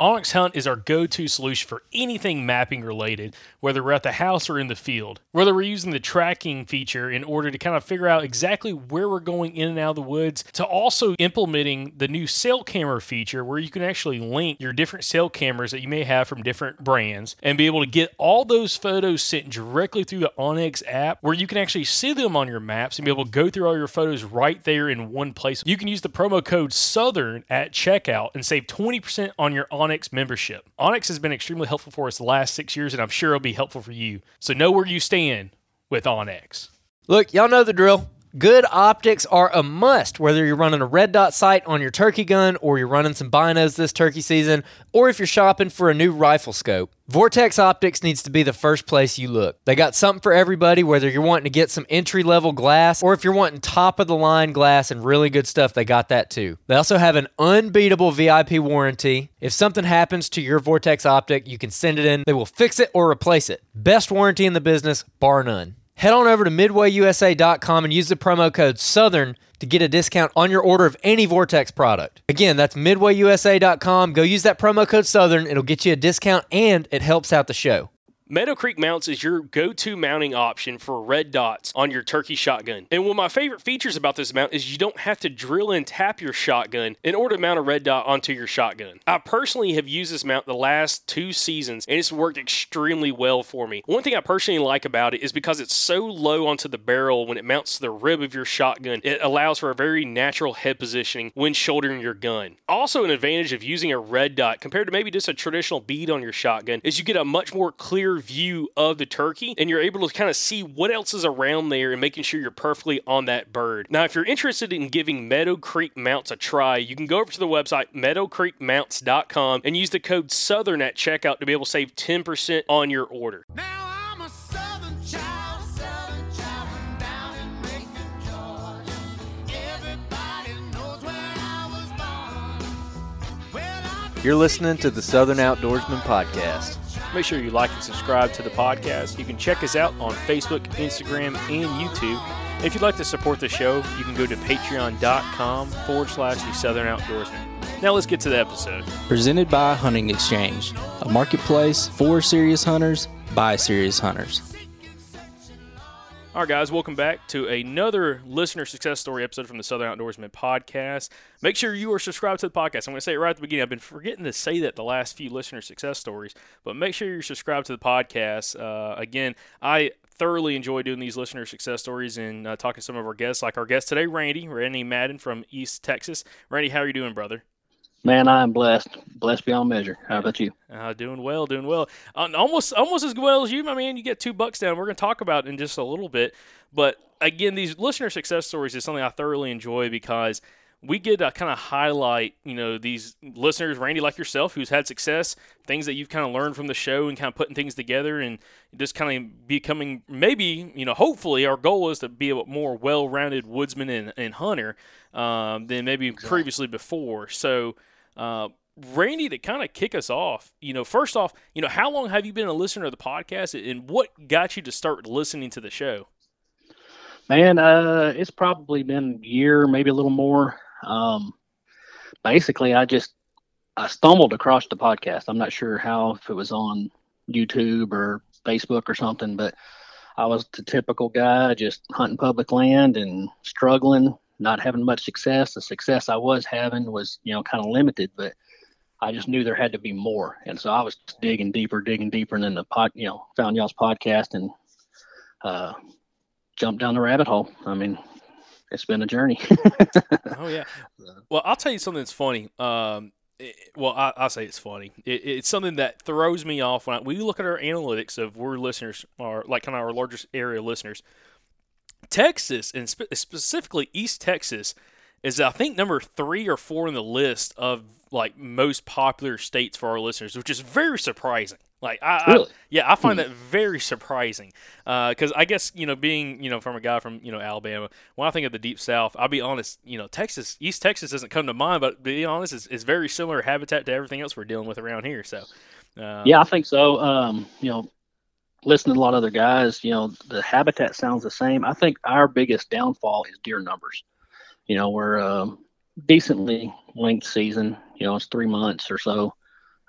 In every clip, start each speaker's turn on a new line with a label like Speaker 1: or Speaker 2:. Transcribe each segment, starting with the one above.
Speaker 1: onX Hunt is our go to solution for anything mapping related, whether we're at the house or in the field. Whether we're using the tracking feature in order to kind of figure out exactly where we're going in and out of the woods, to also implementing the new cell camera feature where you can actually link your different cell cameras that you may have from different brands and be able to get all those photos sent directly through the onX app where you can actually see them on your maps and be able to go through all your photos right there in one place. You can use the promo code SOUTHERN at checkout and save 20% on your onX onX membership. onX has been extremely helpful for us the last six years, and I'm sure it'll be helpful for you. So know where you stand with onX.
Speaker 2: Look, y'all know the drill. Good optics are a must, whether you're running a red dot sight on your turkey gun or you're running some binos this turkey season, or if you're shopping for a new rifle scope. Vortex Optics needs to be the first place you look. They got something for everybody, whether you're wanting to get some entry level glass or if you're wanting top of the line glass and really good stuff, they got that too. They also have an unbeatable VIP warranty. If something happens to your Vortex Optic, you can send it in, they will fix it or replace it. Best warranty in the business, bar none. Head on over to midwayusa.com and use the promo code SOUTHERN to get a discount on your order of any Vortex product. Again, that's midwayusa.com. Go use that promo code SOUTHERN. It'll get you a discount and it helps out the show.
Speaker 1: Meadow Creek Mounts is your go to mounting option for red dots on your turkey shotgun. And one of my favorite features about this mount is you don't have to drill and tap your shotgun in order to mount a red dot onto your shotgun. I personally have used this mount the last two seasons and it's worked extremely well for me. One thing I personally like about it is because it's so low onto the barrel when it mounts to the rib of your shotgun, it allows for a very natural head positioning when shouldering your gun. Also, an advantage of using a red dot compared to maybe just a traditional bead on your shotgun is you get a much more clear view of the turkey and you're able to kind of see what else is around there and making sure you're perfectly on that bird. Now, if you're interested in giving Meadow Creek Mounts a try, you can go over to the website meadowcreekmounts.com and use the code SOUTHERN at checkout to be able to save 10% on your order.
Speaker 3: Now I'm a southern child, southern child from down in Macon, Georgia. Everybody knows where I was born. Well,
Speaker 2: You're listening to the Southern Outdoorsman Podcast.
Speaker 1: Make sure you like and subscribe to the podcast. You can check us out on Facebook, Instagram, and YouTube. If you'd like to support the show, you can go to patreon.com forward slash the Southern Outdoorsman. Now let's get to the episode.
Speaker 4: Presented by Hunting Exchange, a marketplace for serious hunters by serious hunters.
Speaker 1: All right, guys, welcome back to another listener success story episode from the Southern Outdoorsman podcast. Make sure you are subscribed to the podcast. I'm going to say it right at the beginning. I've been forgetting to say that the last few listener success stories, but make sure you're subscribed to the podcast. Uh, again, I thoroughly enjoy doing these listener success stories and uh, talking to some of our guests, like our guest today, Randy, Randy Madden from East Texas. Randy, how are you doing, brother?
Speaker 5: Man, I am blessed, blessed beyond measure. How about you?
Speaker 1: Uh, doing well, doing well. Uh, almost, almost as well as you, my man. You get two bucks down. We're going to talk about it in just a little bit. But again, these listener success stories is something I thoroughly enjoy because we get to kind of highlight, you know, these listeners, Randy, like yourself, who's had success, things that you've kind of learned from the show and kind of putting things together and just kind of becoming maybe, you know, hopefully our goal is to be a more well-rounded woodsman and, and hunter um, than maybe previously before. So, uh, Randy, to kind of kick us off, you know, first off, you know, how long have you been a listener of the podcast and what got you to start listening to the show?
Speaker 5: Man, uh, it's probably been a year, maybe a little more. Um, basically, I just I stumbled across the podcast. I'm not sure how if it was on YouTube or Facebook or something, but I was the typical guy, just hunting public land and struggling, not having much success. The success I was having was, you know, kind of limited, but I just knew there had to be more. And so I was digging deeper, digging deeper, and then the pod, you know, found y'all's podcast and uh, jumped down the rabbit hole. I mean, it's been a journey.
Speaker 1: Oh yeah. Well, I'll tell you something that's funny. Um, it, well, I, I'll say it's funny. It, it's something that throws me off when I, we look at our analytics of where listeners are, like kind of our largest area listeners. Texas and spe- specifically East Texas is I think number three or four in the list of like most popular states for our listeners, which is very surprising. Like I, I yeah, I find that very surprising because I guess you know being you know from a guy from you know Alabama, when I think of the deep South, I'll be honest, you know Texas, East Texas doesn't come to mind, but to be honest, it's, it's very similar habitat to everything else we're dealing with around here. So uh,
Speaker 5: yeah, I think so. Um, you know, listening to a lot of other guys, you know, the habitat sounds the same. I think our biggest downfall is deer numbers. You know, we're um, decently length season. You know, it's three months or so.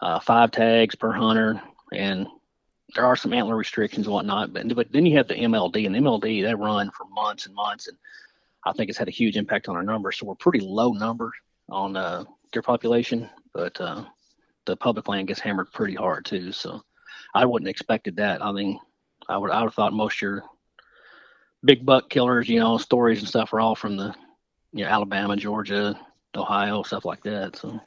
Speaker 5: uh, five tags per hunter, and there are some antler restrictions and whatnot. But but then you have the MLD, and the MLD they run for months and months, and I think it's had a huge impact on our numbers. So we're pretty low number on uh, deer population, but uh, the public land gets hammered pretty hard too. So I wouldn't expected that. I mean, I would I would have thought most your big buck killers, you know, stories and stuff are all from the you know Alabama, Georgia, Ohio, stuff like that. So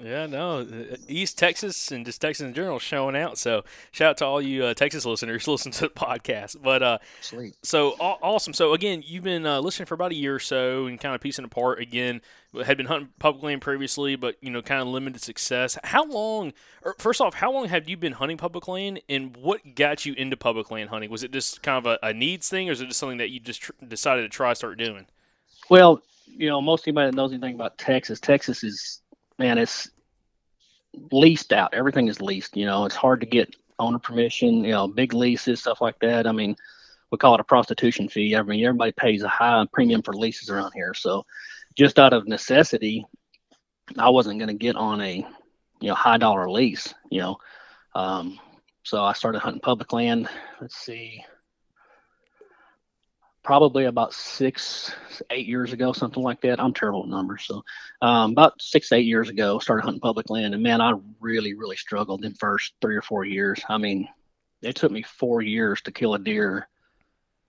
Speaker 1: Yeah, no, uh, East Texas and just Texas in general showing out. So shout out to all you uh, Texas listeners listening to the podcast. But uh,
Speaker 5: sweet.
Speaker 1: so aw- awesome. So again, you've been uh, listening for about a year or so and kind of piecing apart. Again, had been hunting public land previously, but you know, kind of limited success. How long? Or first off, how long have you been hunting public land, and what got you into public land hunting? Was it just kind of a, a needs thing, or is it just something that you just tr- decided to try start doing?
Speaker 5: Well, you know, most anybody that knows anything about Texas, Texas is man, it's leased out. Everything is leased. You know, it's hard to get owner permission. You know, big leases, stuff like that. I mean, we call it a prostitution fee. I mean, everybody pays a high premium for leases around here. So, just out of necessity, I wasn't going to get on a you know high dollar lease. You know, um, so I started hunting public land. Let's see probably about six, eight years ago, something like that. I'm terrible at numbers. So, um, about six, eight years ago, started hunting public land. And man, I really, really struggled in first three or four years. I mean, it took me four years to kill a deer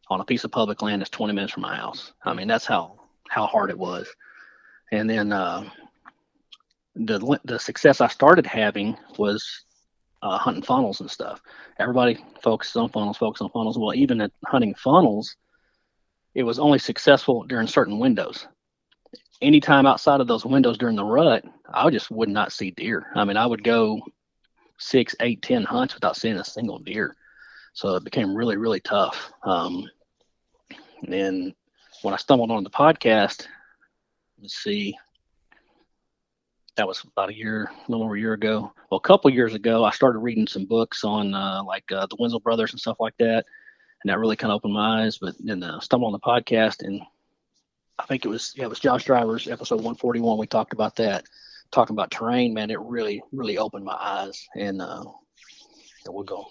Speaker 5: on a piece of public land that's 20 minutes from my house. I mean, that's how, how hard it was. And then, uh, the, the success I started having was uh, hunting funnels and stuff. Everybody focuses on funnels, focuses on funnels. Well, even at hunting funnels, it was only successful during certain windows. Anytime outside of those windows during the rut, I just would not see deer. I mean, I would go six, eight, ten hunts without seeing a single deer. So it became really, really tough. Um, and then when I stumbled on the podcast, let's see, that was about a year, a little over a year ago. Well, a couple years ago, I started reading some books on uh, like uh, the Wensel brothers and stuff like that and that really kind of opened my eyes. But then uh, stumbled on the podcast, and I think it was yeah, it was Josh Driver's episode 141. We talked about that, talking about terrain. Man, it really really opened my eyes, and uh, we'll go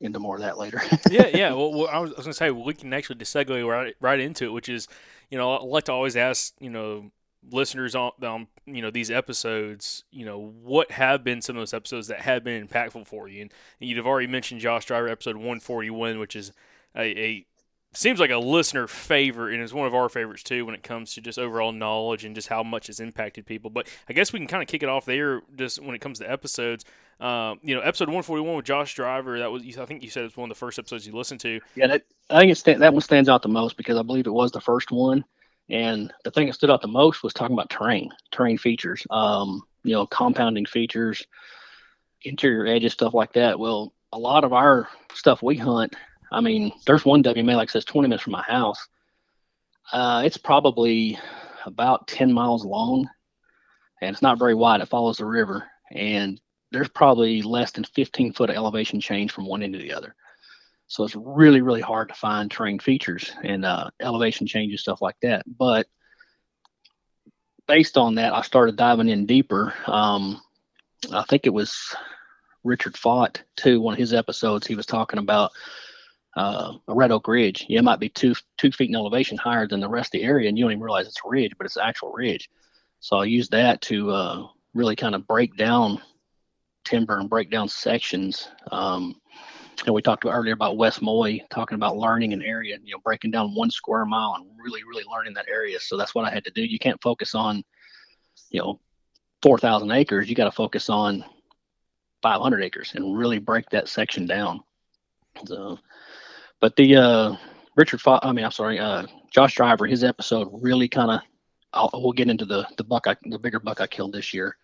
Speaker 5: into more of that later.
Speaker 1: yeah, yeah. Well, well I, was, was gonna say we can actually just segue right right into it, which is, you know, I like to always ask, you know, listeners on, on you know these episodes, you know, what have been some of those episodes that have been impactful for you, and, and you'd have already mentioned Josh Driver episode 141, which is a, a seems like a listener favorite and is one of our favorites too when it comes to just overall knowledge and just how much it's impacted people. But I guess we can kind of kick it off there just when it comes to episodes. Um, you know, episode 141 with Josh Driver, that was I think you said it was one of the first episodes you listened to.
Speaker 5: yeah, that, I think it that one stands out the most because I believe it was the first one, and the thing that stood out the most was talking about terrain, terrain features, um, you know, compounding features, interior edges, stuff like that. Well, a lot of our stuff we hunt I mean, there's one WMA like says 20 minutes from my house. Uh, it's probably about 10 miles long, and it's not very wide. It follows the river, and there's probably less than 15 foot of elevation change from one end to the other. So it's really, really hard to find terrain features and uh, elevation changes, stuff like that. But based on that, I started diving in deeper. Um, I think it was Richard Fought too. One of his episodes, he was talking about uh, a red oak ridge. It might be two two feet in elevation higher than the rest of the area, and you don't even realize it's a ridge, but it's an actual ridge. So I use that to uh, really kind of break down timber and break down sections. Um, and we talked earlier about West Moy, talking about learning an area, you know, breaking down one square mile and really, really learning that area. So that's what I had to do. You can't focus on, you know, 4,000 acres. You got to focus on 500 acres and really break that section down. So, but the uh, Richard, Fo- I mean, I'm sorry, uh, Josh Driver, his episode really kind of. We'll get into the the buck, I, the bigger buck I killed this year.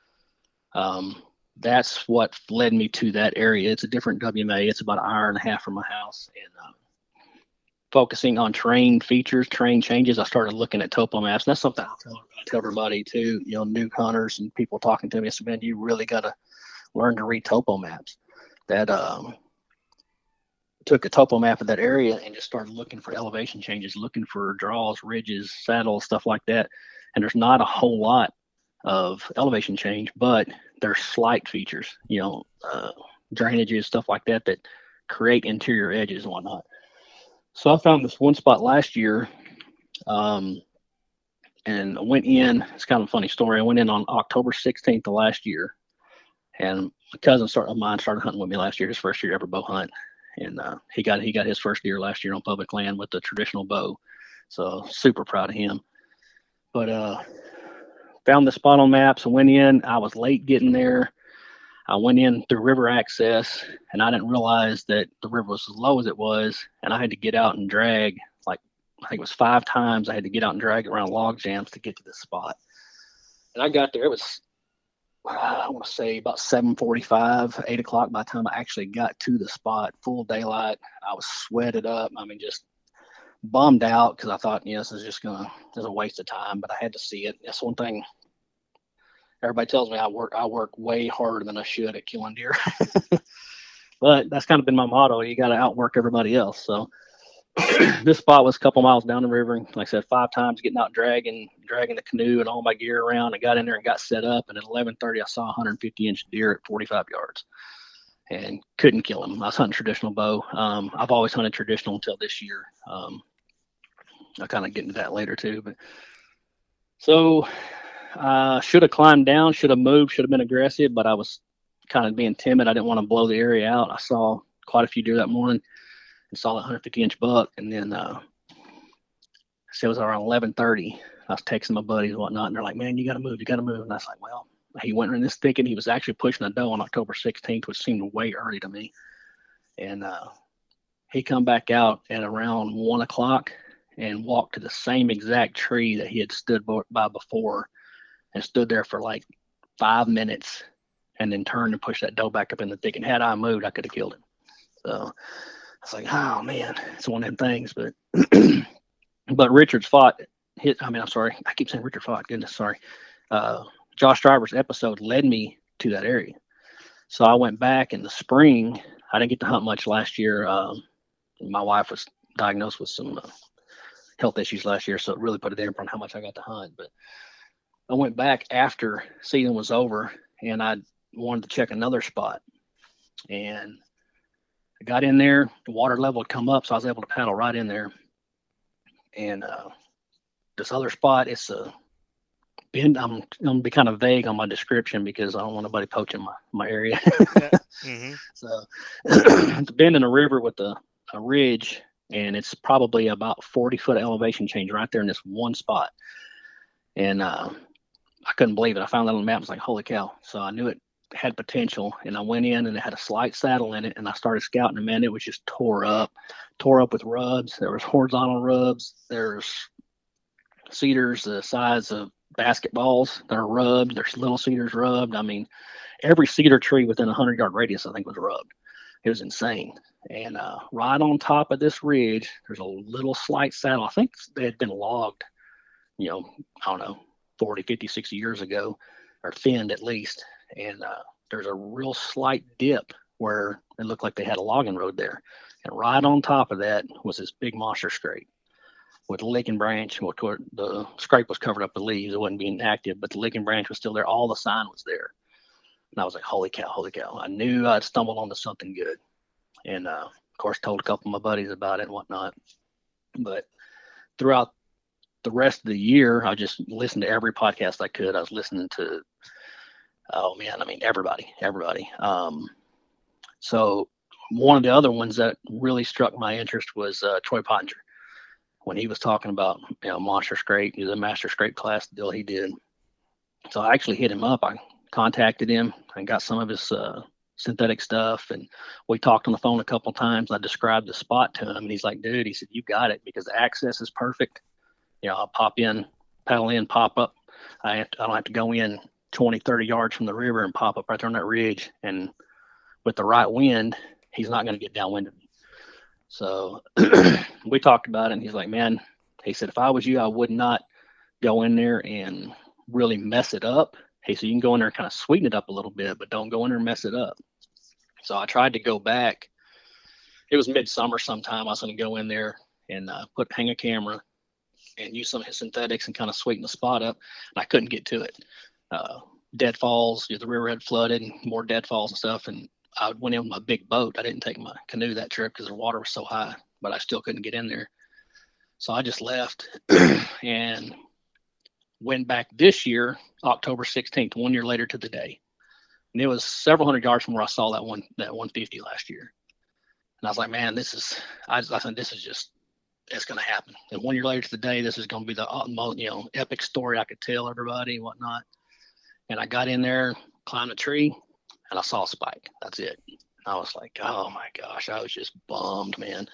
Speaker 5: Um, that's what led me to that area. It's a different WMA. It's about an hour and a half from my house, and uh, focusing on terrain features, terrain changes. I started looking at topo maps. And that's something I tell, I tell everybody too. You know, new hunters and people talking to me. I said, man, you really got to learn to read topo maps. That um, took a topo map of that area and just started looking for elevation changes, looking for draws, ridges, saddles, stuff like that. And there's not a whole lot of elevation change, but there's slight features, you know, uh, drainages, stuff like that, that create interior edges and whatnot. So I found this one spot last year, um, and I went in. It's kind of a funny story. I went in on October 16th of last year, and my cousin started, of mine started hunting with me last year, his first year ever bow hunt, and uh, he got he got his first deer last year on public land with the traditional bow. So super proud of him. But uh, found the spot on maps and went in. I was late getting there. I went in through river access, and I didn't realize that the river was as low as it was, and I had to get out and drag like I think it was five times. I had to get out and drag around log jams to get to this spot. And I got there. It was I want to say about 7:45, 8 o'clock. By the time I actually got to the spot, full daylight, I was sweated up. I mean, just bummed out because I thought, you know, this is just gonna, this is a waste of time. But I had to see it. That's one thing. Everybody tells me I work, I work way harder than I should at killing deer. but that's kind of been my motto. You got to outwork everybody else. So this spot was a couple miles down the river. Like I said, five times getting out dragging, dragging the canoe and all my gear around. I got in there and got set up. And at 11:30, I saw a 150 inch deer at 45 yards, and couldn't kill him. I was hunting traditional bow. Um, I've always hunted traditional until this year. Um, I'll kind of get into that later too. But so uh, should have climbed down, should have moved, should have been aggressive, but I was kind of being timid. I didn't want to blow the area out. I saw quite a few deer that morning and saw that 150 inch buck. And then uh, so it was around 11:30. I was texting my buddies and whatnot, and they're like, "Man, you got to move, you got to move." And I was like, "Well." He went in this thicket. He was actually pushing a doe on October 16th, which seemed way early to me. And uh, he come back out at around one o'clock and walked to the same exact tree that he had stood by before, and stood there for like five minutes, and then turned and pushed that doe back up in the thicket. Had I moved, I could have killed him. So I was like, oh man, it's one of them things. But but Richard's fought. Hit. I mean, I'm sorry. I keep saying Richard fought. Goodness, sorry. Uh, Josh Driver's episode led me to that area. So I went back in the spring. I didn't get to hunt much last year. Um, my wife was diagnosed with some uh, health issues last year, so it really put a damper on how much I got to hunt. But I went back after season was over, and I wanted to check another spot. And I got in there, the water level had come up, so I was able to paddle right in there. And uh, this other spot, it's a bend. I'm, I'm gonna be kind of vague on my description because I don't want nobody poaching my, my area.
Speaker 6: hmm
Speaker 5: So it's a bend in a river with a, a ridge, and it's probably about 40 foot elevation change right there in this one spot. And uh, I couldn't believe it. I found that on the map. I was like, holy cow. So I knew it had potential, and I went in and it had a slight saddle in it, and I started scouting, and man, it was just tore up, tore up with rubs. There was horizontal rubs. There's cedars the size of basketballs that are rubbed. There's little cedars rubbed. I mean, every cedar tree within a hundred yard radius, I think, was rubbed. It was insane. And uh, right on top of this ridge, there's a little slight saddle. I think they had been logged, you know, I don't know, 40, 50, 60 years ago, or thinned at least. And uh, there's a real slight dip where it looked like they had a logging road there. And right on top of that was this big monster scrape with licking branch. Well, the scrape was covered up with leaves. It wasn't being active, but the licking branch was still there. All the sign was there. And I was like, holy cow, holy cow. I knew I'd stumbled onto something good. And uh, of course, told a couple of my buddies about it and whatnot. But throughout the rest of the year, I just listened to every podcast I could. I was listening to, oh man, I mean, everybody, everybody. Um, so one of the other ones that really struck my interest was uh, Troy Pottinger when he was talking about you know monster scrape, the master scrape class deal he did. So I actually hit him up. I contacted him and got some of his uh, synthetic stuff, and we talked on the phone a couple times. I described the spot to him, and he's like, "Dude," he said, "You got it because the access is perfect. You know, I'll pop in, paddle in, pop up. I have to, I don't have to go in 20, 30 yards from the river and pop up right there on that ridge. And with the right wind, he's not going to get downwind of me. So we talked about it, and he's like, "Man," he said, "If I was you, I would not go in there and really mess it up." He said, "You can go in there and kind of sweeten it up a little bit, but don't go in there and mess it up." So I tried to go back. It was midsummer sometime. I was going to go in there and uh, put hang a camera and use some of his synthetics and kind of sweeten the spot up. And I couldn't get to it. Uh, deadfalls. You know, the river had flooded more deadfalls and stuff. And I went in with my big boat. I didn't take my canoe that trip because the water was so high, but I still couldn't get in there. So I just left and went back this year, October 16th, one year later to the day. And it was several hundred yards from where I saw that one that 150 last year. And I was like, man, this is I, I think this is just it's going to happen. And one year later to the day, this is going to be the uh, most you know epic story I could tell everybody and whatnot. And I got in there, climbed a tree, and I saw a spike. That's it. I was like, oh my gosh, I was just bummed, man.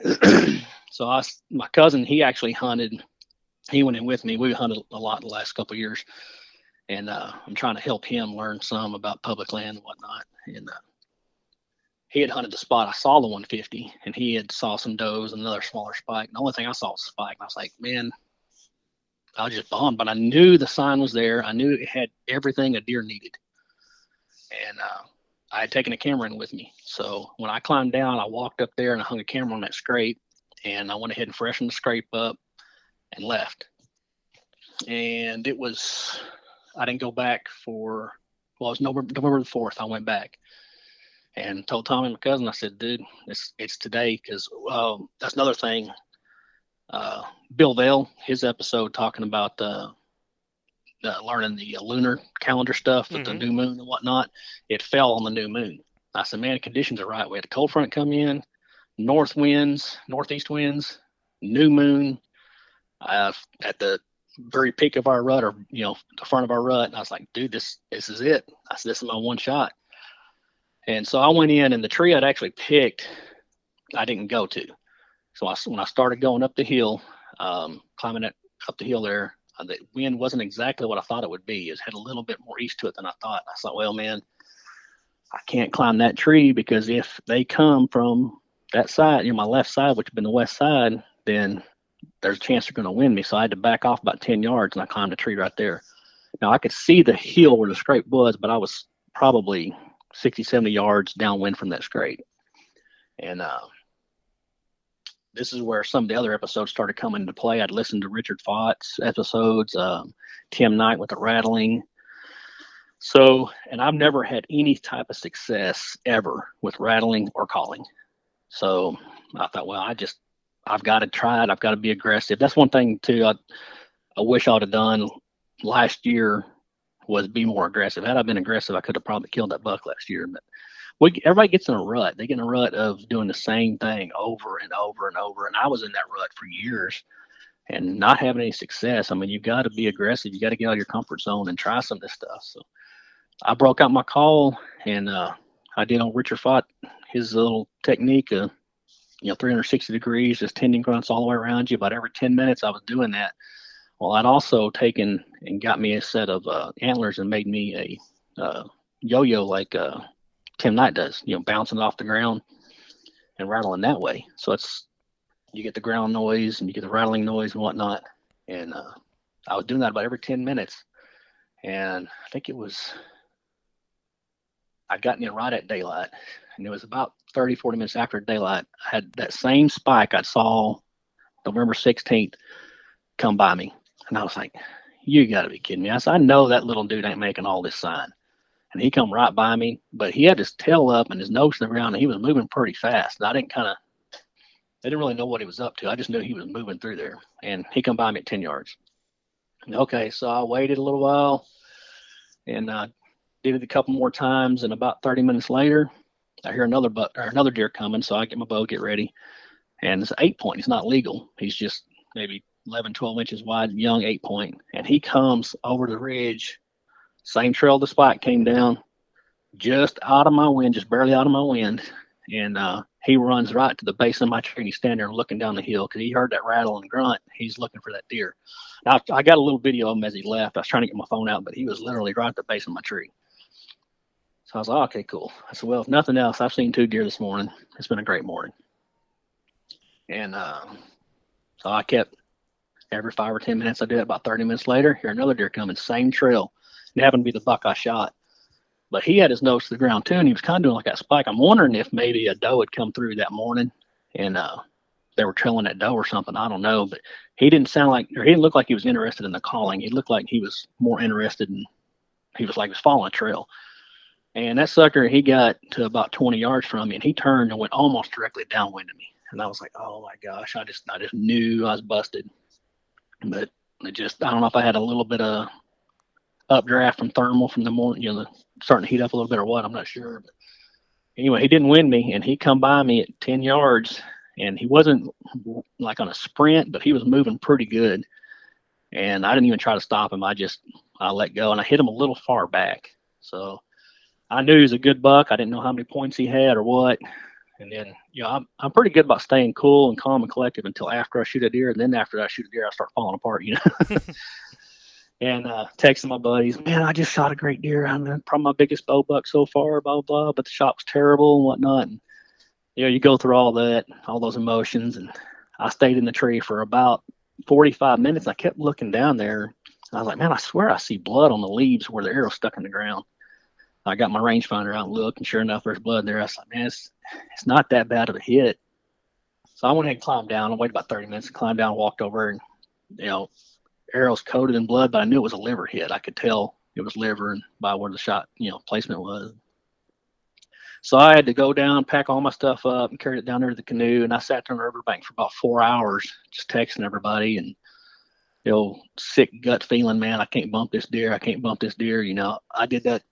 Speaker 5: so I, my cousin, he actually hunted. He went in with me. We hunted a lot in the last couple years, and uh, I'm trying to help him learn some about public land and whatnot. And uh, he had hunted the spot. I saw the 150, and he had saw some does and another smaller spike. And The only thing I saw was spike. And I was like, man, I was just bummed, but I knew the sign was there. I knew it had everything a deer needed, and uh, I had taken a camera in with me. So when I climbed down, I walked up there and I hung a camera on that scrape, and I went ahead and freshened the scrape up and left. And it was, I didn't go back for, well, it was November, November the 4th. I went back and told Tommy, my cousin, I said, dude, it's, it's today because um, that's another thing. Uh, Bill Vale, his episode talking about uh, uh, learning the uh, lunar calendar stuff with
Speaker 6: Mhm.
Speaker 5: the new moon and whatnot, it fell on the new moon. I said, man, conditions are right. We had a cold front come in, north winds, northeast winds, new moon uh, at the very peak of our rut or, you know, the front of our rut. And I was like, dude, this, this is it. I said, this is my one shot. And so I went in and the tree I'd actually picked, I didn't go to. So I, when I started going up the hill, um, climbing it up the hill there, uh, the wind wasn't exactly what I thought it would be. It had a little bit more east to it than I thought. I thought, well, man, I can't climb that tree because if they come from that side, you know, my left side, which had been the west side, then there's a chance they're going to win me. So I had to back off about 10 yards and I climbed a tree right there. Now I could see the hill where the scrape was, but I was probably 60, 70 yards downwind from that scrape. And uh, this is where some of the other episodes started coming into play. I'd listened to Richard Fought's episodes, um, Tim Knight with the rattling. So, and I've never had any type of success ever with rattling or calling. So I thought, well, I just, I've got to try it. I've got to be aggressive. That's one thing too. I, I wish I would have done last year was be more aggressive. Had I been aggressive, I could have probably killed that buck last year. But we, everybody gets in a rut. They get in a rut of doing the same thing over and over and over. And I was in that rut for years and not having any success. I mean, you've got to be aggressive. You got to get out of your comfort zone and try some of this stuff. So I broke out my call and uh, I did on Richard Fought his little technique of, you know, 360 degrees, just tending grunts all the way around you. About every 10 minutes, I was doing that. Well, I'd also taken and got me a set of uh, antlers and made me a uh, yo-yo like uh, Tim Knight does, you know, bouncing off the ground and rattling that way. So it's you get the ground noise and you get the rattling noise and whatnot. And uh, I was doing that about every 10 minutes. And I think it was, I'd gotten in right at daylight. And it was about 30, 40 minutes after daylight. I had that same spike I saw November 16th come by me. And I was like, you got to be kidding me. I said, I know that little dude ain't making all this sign. And he come right by me, but he had his tail up and his nose in the ground and he was moving pretty fast. And I didn't kind of, I didn't really know what he was up to. I just knew he was moving through there. And he come by me at 10 yards. Okay, so I waited a little while and I did it a couple more times. And about 30 minutes later, I hear another buck or another deer coming. So I get my bow, get ready. And it's eight point. He's not legal. He's just maybe 11, 12 inches wide, young eight point. And he comes over the ridge, same trail the spike came down, just out of my wind, just barely out of my wind. And uh, he runs right to the base of my tree and he's standing there looking down the hill because he heard that rattle and grunt. He's looking for that deer. Now, I got a little video of him as he left. I was trying to get my phone out, but he was literally right at the base of my tree. So I was like, okay, cool. I said, well, if nothing else, I've seen two deer this morning. It's been a great morning. And uh, so I kept every five or 10 minutes, I did it about 30 minutes later. Here, another deer coming, same trail. Happened to be the buck I shot. But he had his nose to the ground too, and he was kind of doing like that spike. I'm wondering if maybe a doe had come through that morning and uh, they were trailing that doe or something. I don't know, but he didn't sound like, or he didn't look like he was interested in the calling. He looked like he was more interested in, he was like he was following a trail. And that sucker, he got to about 20 yards from me, and he turned and went almost directly downwind of me. And I was like, oh my gosh, I just, I just knew I was busted. But it just, I don't know if I had a little bit of updraft from thermal from the morning, you know, starting to heat up a little bit or what. I'm not sure. But anyway, he didn't win me, and he come by me at 10 yards, and he wasn't like on a sprint, but he was moving pretty good. And I didn't even try to stop him. I just, I let go, and I hit him a little far back. So I knew he was a good buck. I didn't know how many points he had or what. And then, you know, I'm, I'm pretty good about staying cool and calm and collective until after I shoot a deer. And then after I shoot a deer, I start falling apart, you know. and uh, texting my buddies, man, I just shot a great deer. I'm probably my biggest bow buck so far, blah, blah, blah. But the shot was terrible and whatnot. And, you know, you go through all that, all those emotions. And I stayed in the tree for about 45 minutes. I kept looking down there. I was like, man, I swear I see blood on the leaves where the arrow stuck in the ground. I got my rangefinder out and looked, and sure enough, there's blood there. I was like, man, it's, it's not that bad of a hit. So I went ahead and climbed down. I waited about 30 minutes, climbed down, walked over, and, you know, arrows coated in blood, but I knew it was a liver hit. I could tell it was liver and by where the shot, you know, placement was. So I had to go down, pack all my stuff up, and carry it down there to the canoe. And I sat there on the riverbank for about four hours, just texting everybody and you know, sick gut feeling, man. I can't bump this deer. I can't bump this deer. You know, I did that.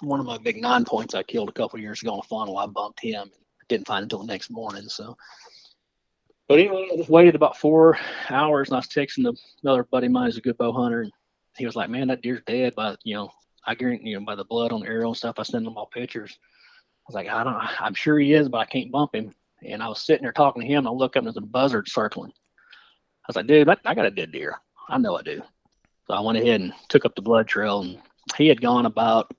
Speaker 5: One of my big nine points I killed a couple years ago on a funnel. I bumped him. And didn't find it until the next morning. So, but anyway, I just waited about four hours, and I was texting the, another buddy of mine who's a good bow hunter, and he was like, "Man, that deer's dead by you know, I guarantee you know by the blood on the arrow and stuff. I sent him all pictures. I was like, I don't, I'm sure he is, but I can't bump him. And I was sitting there talking to him, and I look up and there's a buzzard circling. I was like, dude, I, I got a dead deer. I know I do. So I went ahead and took up the blood trail, and he had gone about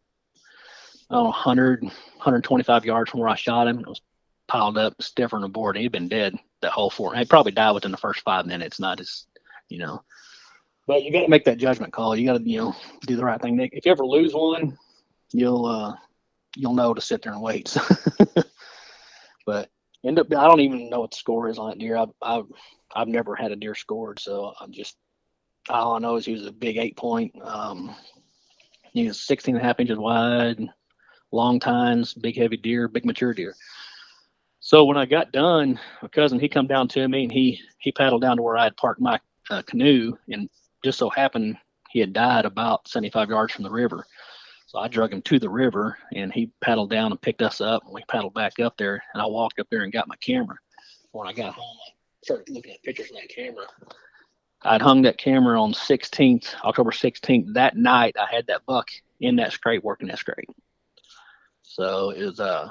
Speaker 5: oh, 100, 125 yards from where I shot him. It was piled up, stiffer than a board. He'd been dead that whole four. He probably died within the first five minutes. Not as, you know. But you got to make that judgment call. You got to, you know, do the right thing. Nick, if you ever lose one, you'll uh, you'll know to sit there and wait. but end up, I don't even know what the score is on that deer. I've I've, I've never had a deer scored, so I'm just all I know is he was a big eight point. Um, he was 16 and a half inches wide, long tines, big heavy deer, big mature deer. So when I got done, my cousin he come down to me and he he paddled down to where I had parked my uh, canoe, and just so happened he had died about 75 yards from the river. So I drug him to the river, and he paddled down and picked us up, and we paddled back up there. And I walked up there and got my camera. When I got home, I started looking at pictures of that camera. I'd hung that camera on 16th, October 16th. That night, I had that buck in that scrape working that scrape. So it was uh,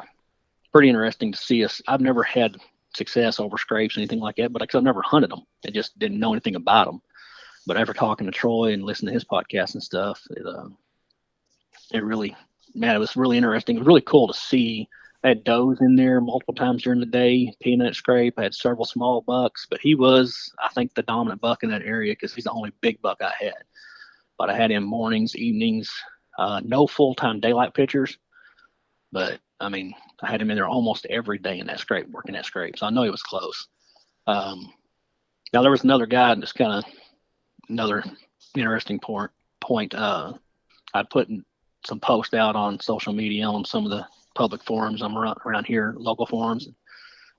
Speaker 5: pretty interesting to see us. I've never had success over scrapes anything like that, but because I've never hunted them, I just didn't know anything about them. But after talking to Troy and listening to his podcast and stuff, it, uh, it really, man, it was really interesting. It was really cool to see. I had does in there multiple times during the day, peanut scrape. I had several small bucks, but he was, I think, the dominant buck in that area because he's the only big buck I had. But I had him mornings, evenings, uh, no full time daylight pictures. But I mean, I had him in there almost every day in that scrape, working that scrape. So I know he was close. Um, now there was another guy, and just kind of another interesting point. Point uh, I put some posts out on social media on some of the public forums I'm around, around here, local forums.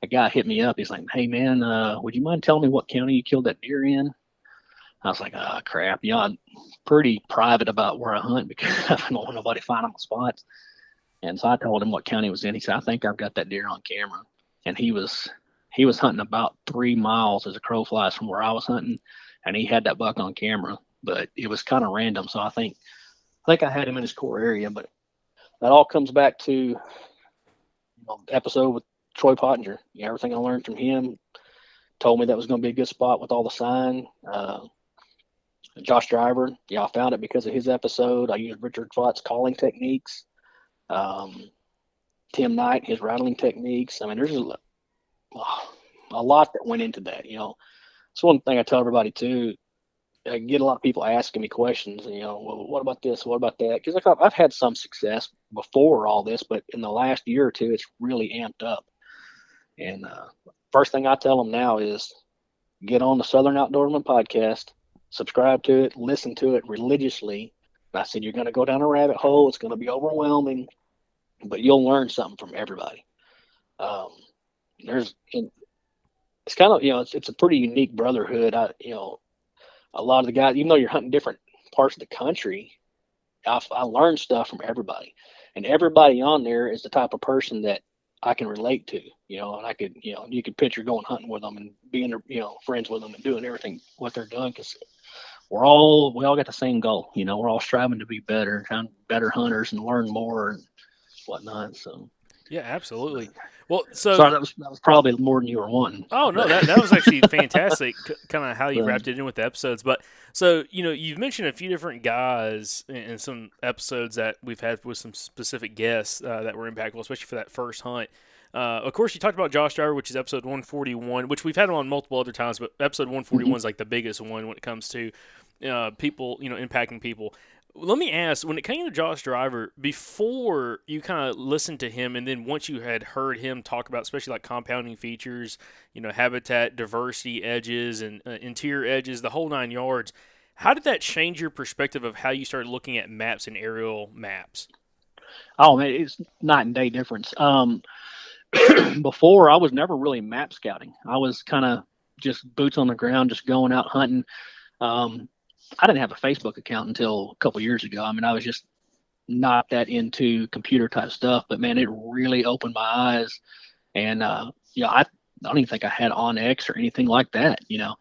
Speaker 5: A guy hit me up. He's like, "Hey man, uh, would you mind telling me what county you killed that deer in?" I was like, "Ah, crap. You know, I'm pretty private about where I hunt because I don't want nobody finding my spots." And so I told him what county was in. He said, "I think I've got that deer on camera." And he was he was hunting about three miles as a crow flies from where I was hunting, and he had that buck on camera. But it was kind of random, so I think I think I had him in his core area. But that all comes back to you know, episode with Troy Pottinger. Everything I learned from him told me that was going to be a good spot with all the sign. Uh, Josh Driver, yeah, I found it because of his episode. I used Richard Fought's calling techniques. Um, Tim Knight, his rattling techniques. I mean, there's a, a lot that went into that. You know, it's one thing I tell everybody too. I get a lot of people asking me questions, and you know, well, what about this? What about that? Because I've, I've had some success before all this, but in the last year or two, it's really amped up. And uh, first thing I tell them now is get on the Southern Outdoorman podcast, subscribe to it, listen to it religiously. And I said, you're going to go down a rabbit hole. It's going to be overwhelming, but you'll learn something from everybody. Um, there's, it's kind of, you know, it's, it's a pretty unique brotherhood. I, you know, a lot of the guys, even though you're hunting different parts of the country, I, I learned stuff from everybody. And everybody on there is the type of person that I can relate to, you know, and I could, you know, you could picture going hunting with them and being, you know, friends with them and doing everything what they're doing because we're all we all got the same goal, you know, we're all striving to be better, of better hunters and learn more and whatnot. So,
Speaker 1: Yeah, absolutely. Well, so
Speaker 5: sorry, that was that was probably more than you were wanting.
Speaker 1: Oh no, that, that was actually fantastic. kind of how you wrapped it in with the episodes. But so you know, you've mentioned a few different guys in, some episodes that we've had with some specific guests uh, that were impactful, especially for that first hunt. Uh, of course, you talked about Josh Driver, which is episode 141, which we've had him on multiple other times, but episode 141 is like the biggest one when it comes to uh, people, you know, impacting people. Let me ask, when it came to Josh Driver, before you kind of listened to him, and then once you had heard him talk about, especially like compounding features, you know, habitat diversity edges and uh, interior edges, the whole nine yards, how did that change your perspective of how you started looking at maps and aerial maps?
Speaker 5: Oh man, it's night and day difference. Um, before I was never really map scouting. I was kind of just boots on the ground, just going out hunting. Um, I didn't have a Facebook account until a couple years ago. I mean, I was just not that into computer type stuff, but man, it really opened my eyes. And uh, yeah, I, I don't even think I had onX or anything like that, you know.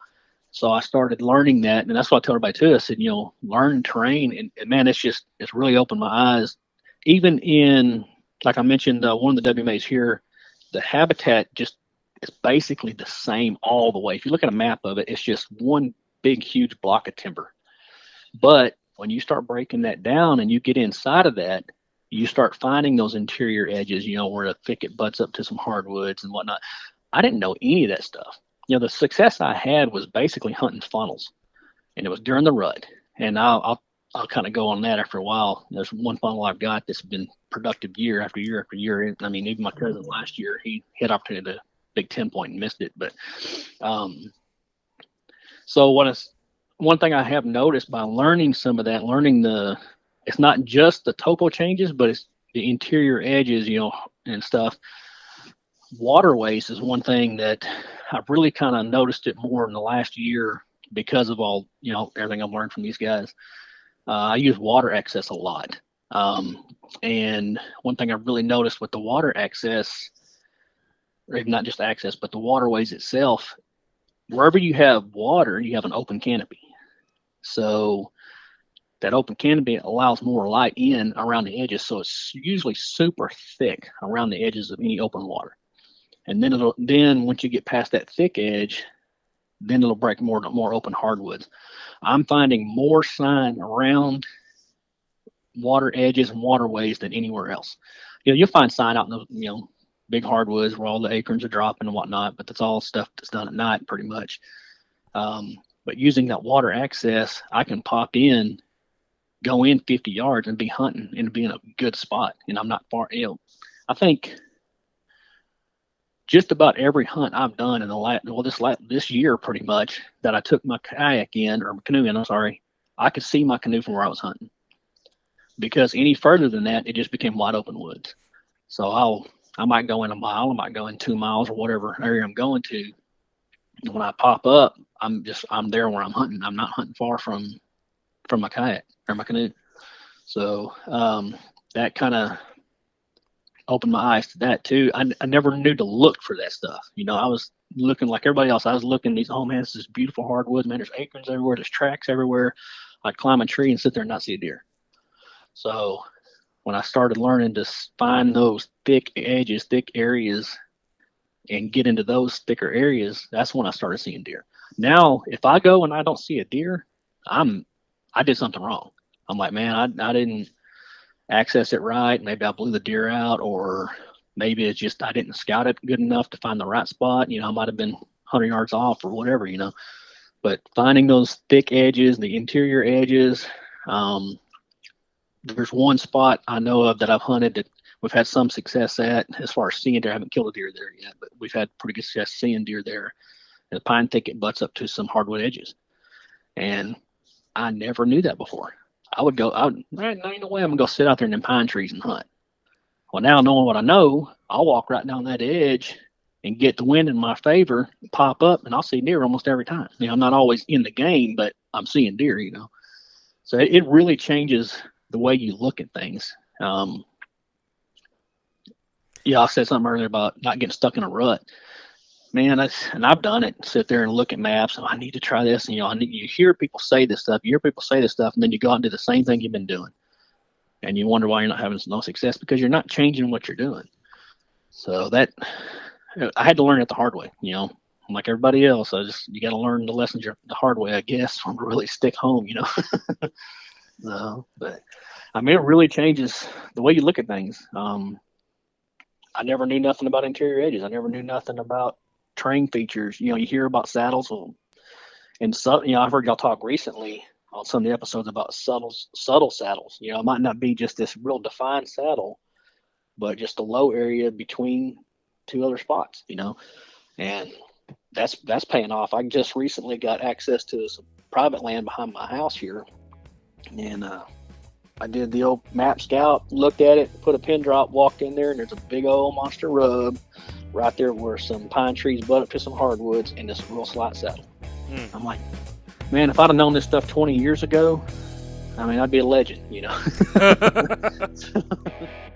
Speaker 5: So I started learning that, and that's what I told everybody too. I said, you know, learn terrain, and, and man, it's just it's really opened my eyes. Even in, like I mentioned, uh, one of the WMAs here, the habitat just is basically the same all the way. If you look at a map of it, it's just one big, huge block of timber. But when you start breaking that down and you get inside of that, you start finding those interior edges, you know, where the thicket butts up to some hardwoods and whatnot. I didn't know any of that stuff. You know, the success I had was basically hunting funnels, and it was during the rut. And I'll I'll, I'll kind of go on that after a while. There's one funnel I've got that's been productive year after year after year. I mean, even my cousin last year, he had opportunity to big ten point and missed it. But um, so what is one thing I have noticed by learning some of that, learning the it's not just the topo changes, but it's the interior edges, you know, and stuff. Waterways is one thing that I've really kind of noticed it more in the last year because of all, you know, everything I've learned from these guys. Uh, I use water access a lot. Um, and one thing I've really noticed with the water access, or not just access, but the waterways itself, wherever you have water, you have an open canopy. So that open canopy allows more light in around the edges. So it's usually super thick around the edges of any open water. And then it'll then once you get past that thick edge, then it'll break more more open hardwoods. I'm finding more sign around water edges and waterways than anywhere else. You know, you'll find sign out in the you know big hardwoods where all the acorns are dropping and whatnot, but that's all stuff that's done at night pretty much. Um, but using that water access, I can pop in, go in 50 yards and be hunting and be in a good spot. And I'm not far, know, I think just about every hunt I've done in the last, well, this last, this year pretty much that I took my kayak in or canoe in, I'm sorry, I could see my canoe from where I was hunting because any further than that, it just became wide open woods. So I'll, I might go in a mile, I might go in two miles or whatever area I'm going to. When I pop up, I'm just I'm there where I'm hunting. I'm not hunting far from from my kayak or my canoe. So um, that kind of opened my eyes to that too. I, I never knew to look for that stuff. You know, I was looking like everybody else. I was looking these oh man, this is beautiful hardwoods, man. There's acorns everywhere. There's tracks everywhere. I'd climb a tree and sit there and not see a deer. So when I started learning to find those thick edges, thick areas, and get into those thicker areas, that's when I started seeing deer. Now, if I go and I don't see a deer, I'm I did something wrong. I'm like, man, I I didn't access it right. Maybe I blew the deer out, or maybe it's just I didn't scout it good enough to find the right spot. You know, I might have been 100 yards off or whatever. You know, but finding those thick edges, the interior edges. Um, there's one spot I know of that I've hunted that we've had some success at as far as seeing deer. I haven't killed a deer there yet, but we've had pretty good success seeing deer there. And the pine thicket butts up to some hardwood edges, and I never knew that before. I would go, I would, "All right, now you know what, I'm gonna go sit out there in the pine trees and hunt. Well, now knowing what I know, I'll walk right down that edge and get the wind in my favor, pop up, and I'll see deer almost every time. You know, I'm not always in the game, but I'm seeing deer. You know, so it, it really changes the way you look at things. Um, yeah, I said something earlier about not getting stuck in a rut. Man, that's and I've done it. Sit there and look at maps. Oh, I need to try this. And you know, need, you hear people say this stuff. You hear people say this stuff, and then you go out and do the same thing you've been doing, and you wonder why you're not having no success because you're not changing what you're doing. So that I had to learn it the hard way. You know, like everybody else, I just you got to learn the lessons the hard way, I guess, to really stick home. You know. so, but I mean, it really changes the way you look at things. Um, I never knew nothing about interior edges. I never knew nothing about terrain features. You know, you hear about saddles, and so you know, I've heard y'all talk recently on some of the episodes about subtle subtle saddles. You know, it might not be just this real defined saddle, but just a low area between two other spots. You know, and that's that's paying off. I just recently got access to some private land behind my house here, and uh, I did the old map scout, looked at it, put a pin drop, walked in there, and there's a big old monster rub right there where some pine trees butt up to some hardwoods and this real slight saddle.
Speaker 1: Hmm.
Speaker 5: I'm like, man, if I'd have known this stuff 20 years ago, I mean, I'd be a legend, you know.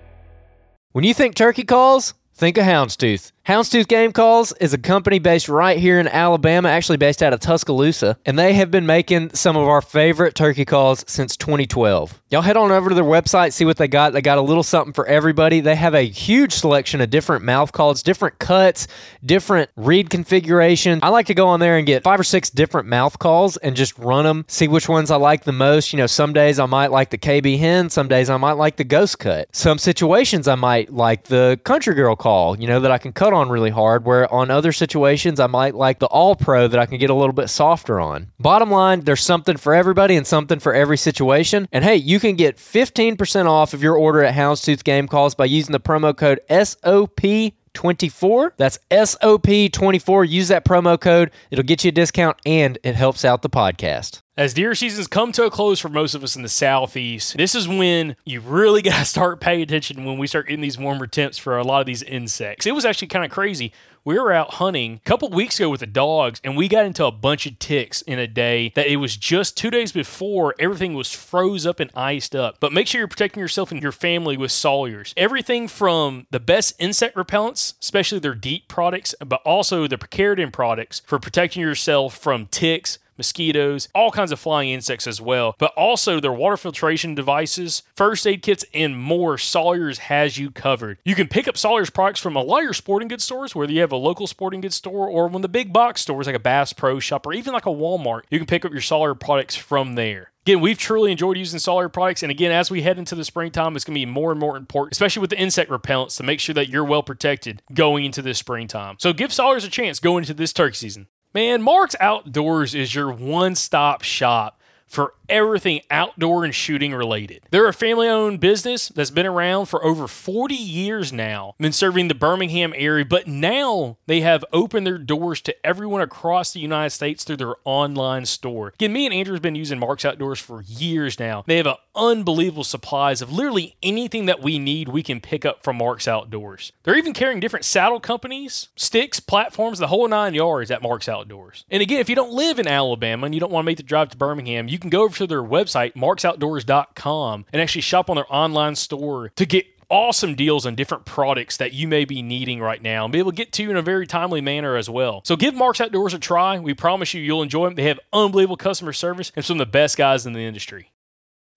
Speaker 2: When you think turkey calls, think of Houndstooth. Houndstooth Game Calls is a company based right here in Alabama, actually based out of Tuscaloosa, and they have been making some of our favorite turkey calls since 2012. Y'all head on over to their website, see what they got. They got a little something for everybody. They have a huge selection of different mouth calls, different cuts, different reed configurations. I like to go on there and get five or six different mouth calls and just run them, see which ones I like the most. You know, some days I might like the KB hen, some days I might like the ghost cut. Some situations I might like the country girl call, you know, that I can cut on really hard, where on other situations I might like the all pro that I can get a little bit softer on. Bottom line, there's something for everybody and something for every situation. And hey, you can get 15% off of your order at Houndstooth Game Calls by using the promo code SOP. 24 that's SOP24 use that promo code it'll get you a discount and it helps out the podcast
Speaker 1: As deer seasons come to a close for most of us in the southeast, this is when you really got to start paying attention when we start getting these warmer temps for a lot of these insects. It was actually kind of crazy. We were out hunting a couple weeks ago with the dogs, and we got into a bunch of ticks in a day that it was just two days before everything was froze up and iced up. But make sure you're protecting yourself and your family with Sawyers. Everything from the best insect repellents, especially their DEET products, but also the Picaridin products for protecting yourself from ticks, mosquitoes, all kinds of flying insects as well, but also their water filtration devices, first aid kits, and more. Sawyers has you covered. You can pick up Sawyers products from a lot of your sporting goods stores, whether you have a local sporting goods store or one of the big box stores like a Bass Pro Shop or even like a Walmart. You can pick up your Sawyer products from there. Again, we've truly enjoyed using Sawyer products, and again, as we head into the springtime, it's going to be more and more important, especially with the insect repellents, to make sure that you're well protected going into this springtime. So give Sawyers a chance going into this turkey season. Man, Mark's Outdoors is your one stop shop for everything outdoor and shooting related. They're a family owned business that's been around for over 40 years now, been serving the Birmingham area, but now they have opened their doors to everyone across the United States through their online store. Again, me and Andrew have been using Mark's Outdoors for years now. They have unbelievable supplies of literally anything that we need, we can pick up from Mark's Outdoors. They're even carrying different saddle companies, sticks, platforms, the whole nine yards at Mark's Outdoors. And again, if you don't live in Alabama and you don't want to make the drive to Birmingham, you can go over to their website, marksoutdoors.com, and actually shop on their online store to get awesome deals on different products that you may be needing right now and be able to get to you in a very timely manner as well. So give Mark's Outdoors a try. We promise you you'll enjoy them. They have unbelievable customer service and some of the best guys in the industry.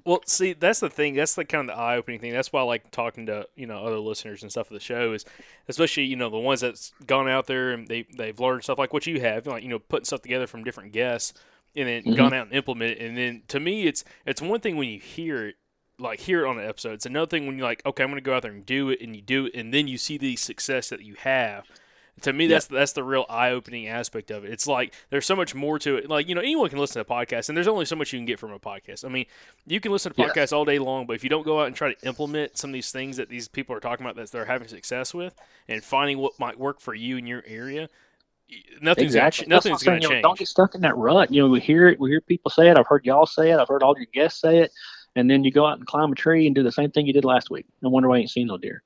Speaker 1: Well, see, that's the thing. That's the kind of the eye-opening thing. That's why I like talking to you know other listeners and stuff of the show is, especially you know the ones that's gone out there and they they've learned stuff like what you have, like you know putting stuff together from different guests and then mm-hmm. gone out and implemented. And then to me, it's it's one thing when you hear it, like hear it on an episode. It's another thing when you're like, okay, I'm going to go out there and do it, and you do it, and then you see the success that you have. To me, that's that's the real eye-opening aspect of it. It's like there's so much more to it. Like you know, anyone can listen to a podcast, and there's only so much you can get from a podcast. I mean, you can listen to
Speaker 5: Yes.
Speaker 1: podcasts all day long, but if you don't go out and try to implement some of these things that these people are talking about that they're having success with, and finding what might work for you in your area, nothing's
Speaker 5: Exactly.
Speaker 1: gonna, nothing's
Speaker 5: That's what I'm
Speaker 1: going to
Speaker 5: saying, you know,
Speaker 1: change.
Speaker 5: Don't get stuck in that rut. You know, we hear it. We hear people say it. I've heard y'all say it. I've heard all your guests say it. And then you go out and climb a tree and do the same thing you did last week. No wonder why I ain't seen no deer.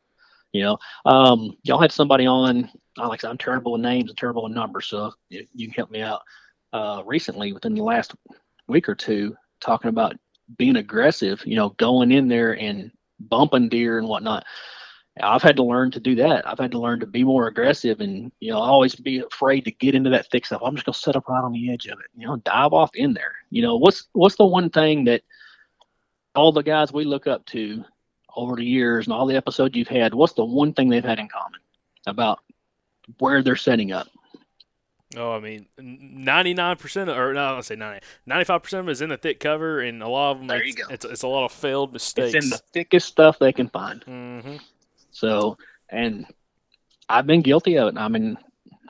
Speaker 5: You know, um, y'all had somebody on. I like I said, I'm terrible with names and terrible with numbers, so you, you can help me out. Uh, recently, within the last week or two, talking about being aggressive. You know, going in there and bumping deer and whatnot. I've had to learn to do that. I've had to learn to be more aggressive and, you know, always be afraid to get into that thick stuff. I'm just gonna set up right on the edge of it. You know, dive off in there. You know, what's what's the one thing that all the guys we look up to over the years and all the episodes you've had, what's the one thing they've had in common about where they're setting up?
Speaker 1: Oh, I mean, ninety-nine percent, or no, I'll say 90, 95 percent of it is in the thick cover, and a lot of them,
Speaker 5: There you
Speaker 1: it's,
Speaker 5: go.
Speaker 1: it's, it's a lot of failed mistakes.
Speaker 5: It's in the thickest stuff they can find.
Speaker 1: hmm
Speaker 5: So, and I've been guilty of it. I mean,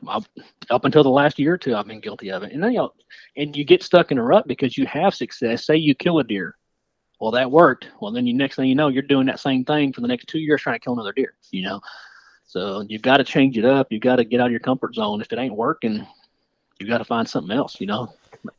Speaker 5: I've, up until the last year or two, I've been guilty of it. And then, you know, and you get stuck in a rut because you have success. Say you kill a deer, well, that worked. Well, then you next thing you know, you're doing that same thing for the next two years trying to kill another deer. You know, so you've got to change it up. You've got to get out of your comfort zone. If it ain't working, you got to find something else. You know,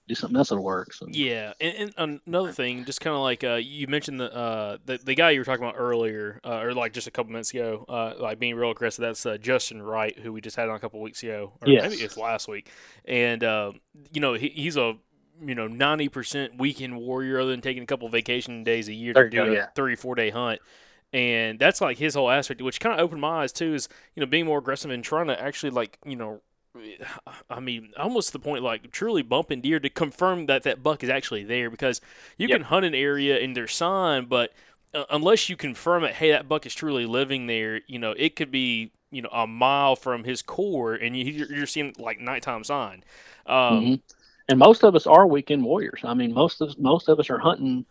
Speaker 5: do something else that'll work. So.
Speaker 1: Yeah, and, and another thing, just kind of like uh, you mentioned the, uh, the the guy you were talking about earlier, uh, or like just a couple minutes ago, uh, like being real aggressive. That's uh, Justin Wright, who we just had on a couple weeks ago, or
Speaker 5: Yes.
Speaker 1: maybe it's last week. And uh, you know, he, he's a you know ninety percent weekend warrior, other than taking a couple vacation days a year to do
Speaker 5: go,
Speaker 1: a
Speaker 5: yeah.
Speaker 1: three four day hunt. And that's like his whole aspect, which kind of opened my eyes too. Is you know being more aggressive and trying to actually like you know I mean, almost to the point like truly bumping deer to confirm that that buck is actually there because you
Speaker 5: Yep.
Speaker 1: can hunt an area and there's sign, but uh, unless you confirm it, hey, that buck is truly living there, you know, it could be you know a mile from his core and you, you're, you're seeing like nighttime sign. Um,
Speaker 5: Mhm. And most of us are weekend warriors. I mean, most of most of us are hunting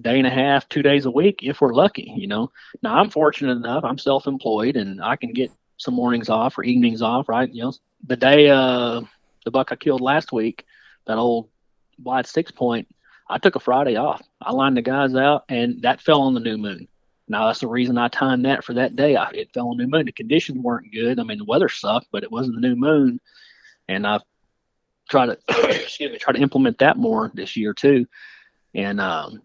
Speaker 5: day and a half, two days a week if we're lucky. You know. Now I'm fortunate enough. I'm self-employed and I can get some mornings off or evenings off. Right. You know, the day uh the buck I killed last week, that old wide six point, I took a Friday off. I lined the guys out, and that fell on the new moon. Now that's the reason I timed that for that day. I, it fell on the new moon. The conditions weren't good. I mean, the weather sucked, but it wasn't the new moon, and I try to excuse me try to implement that more this year too. And um,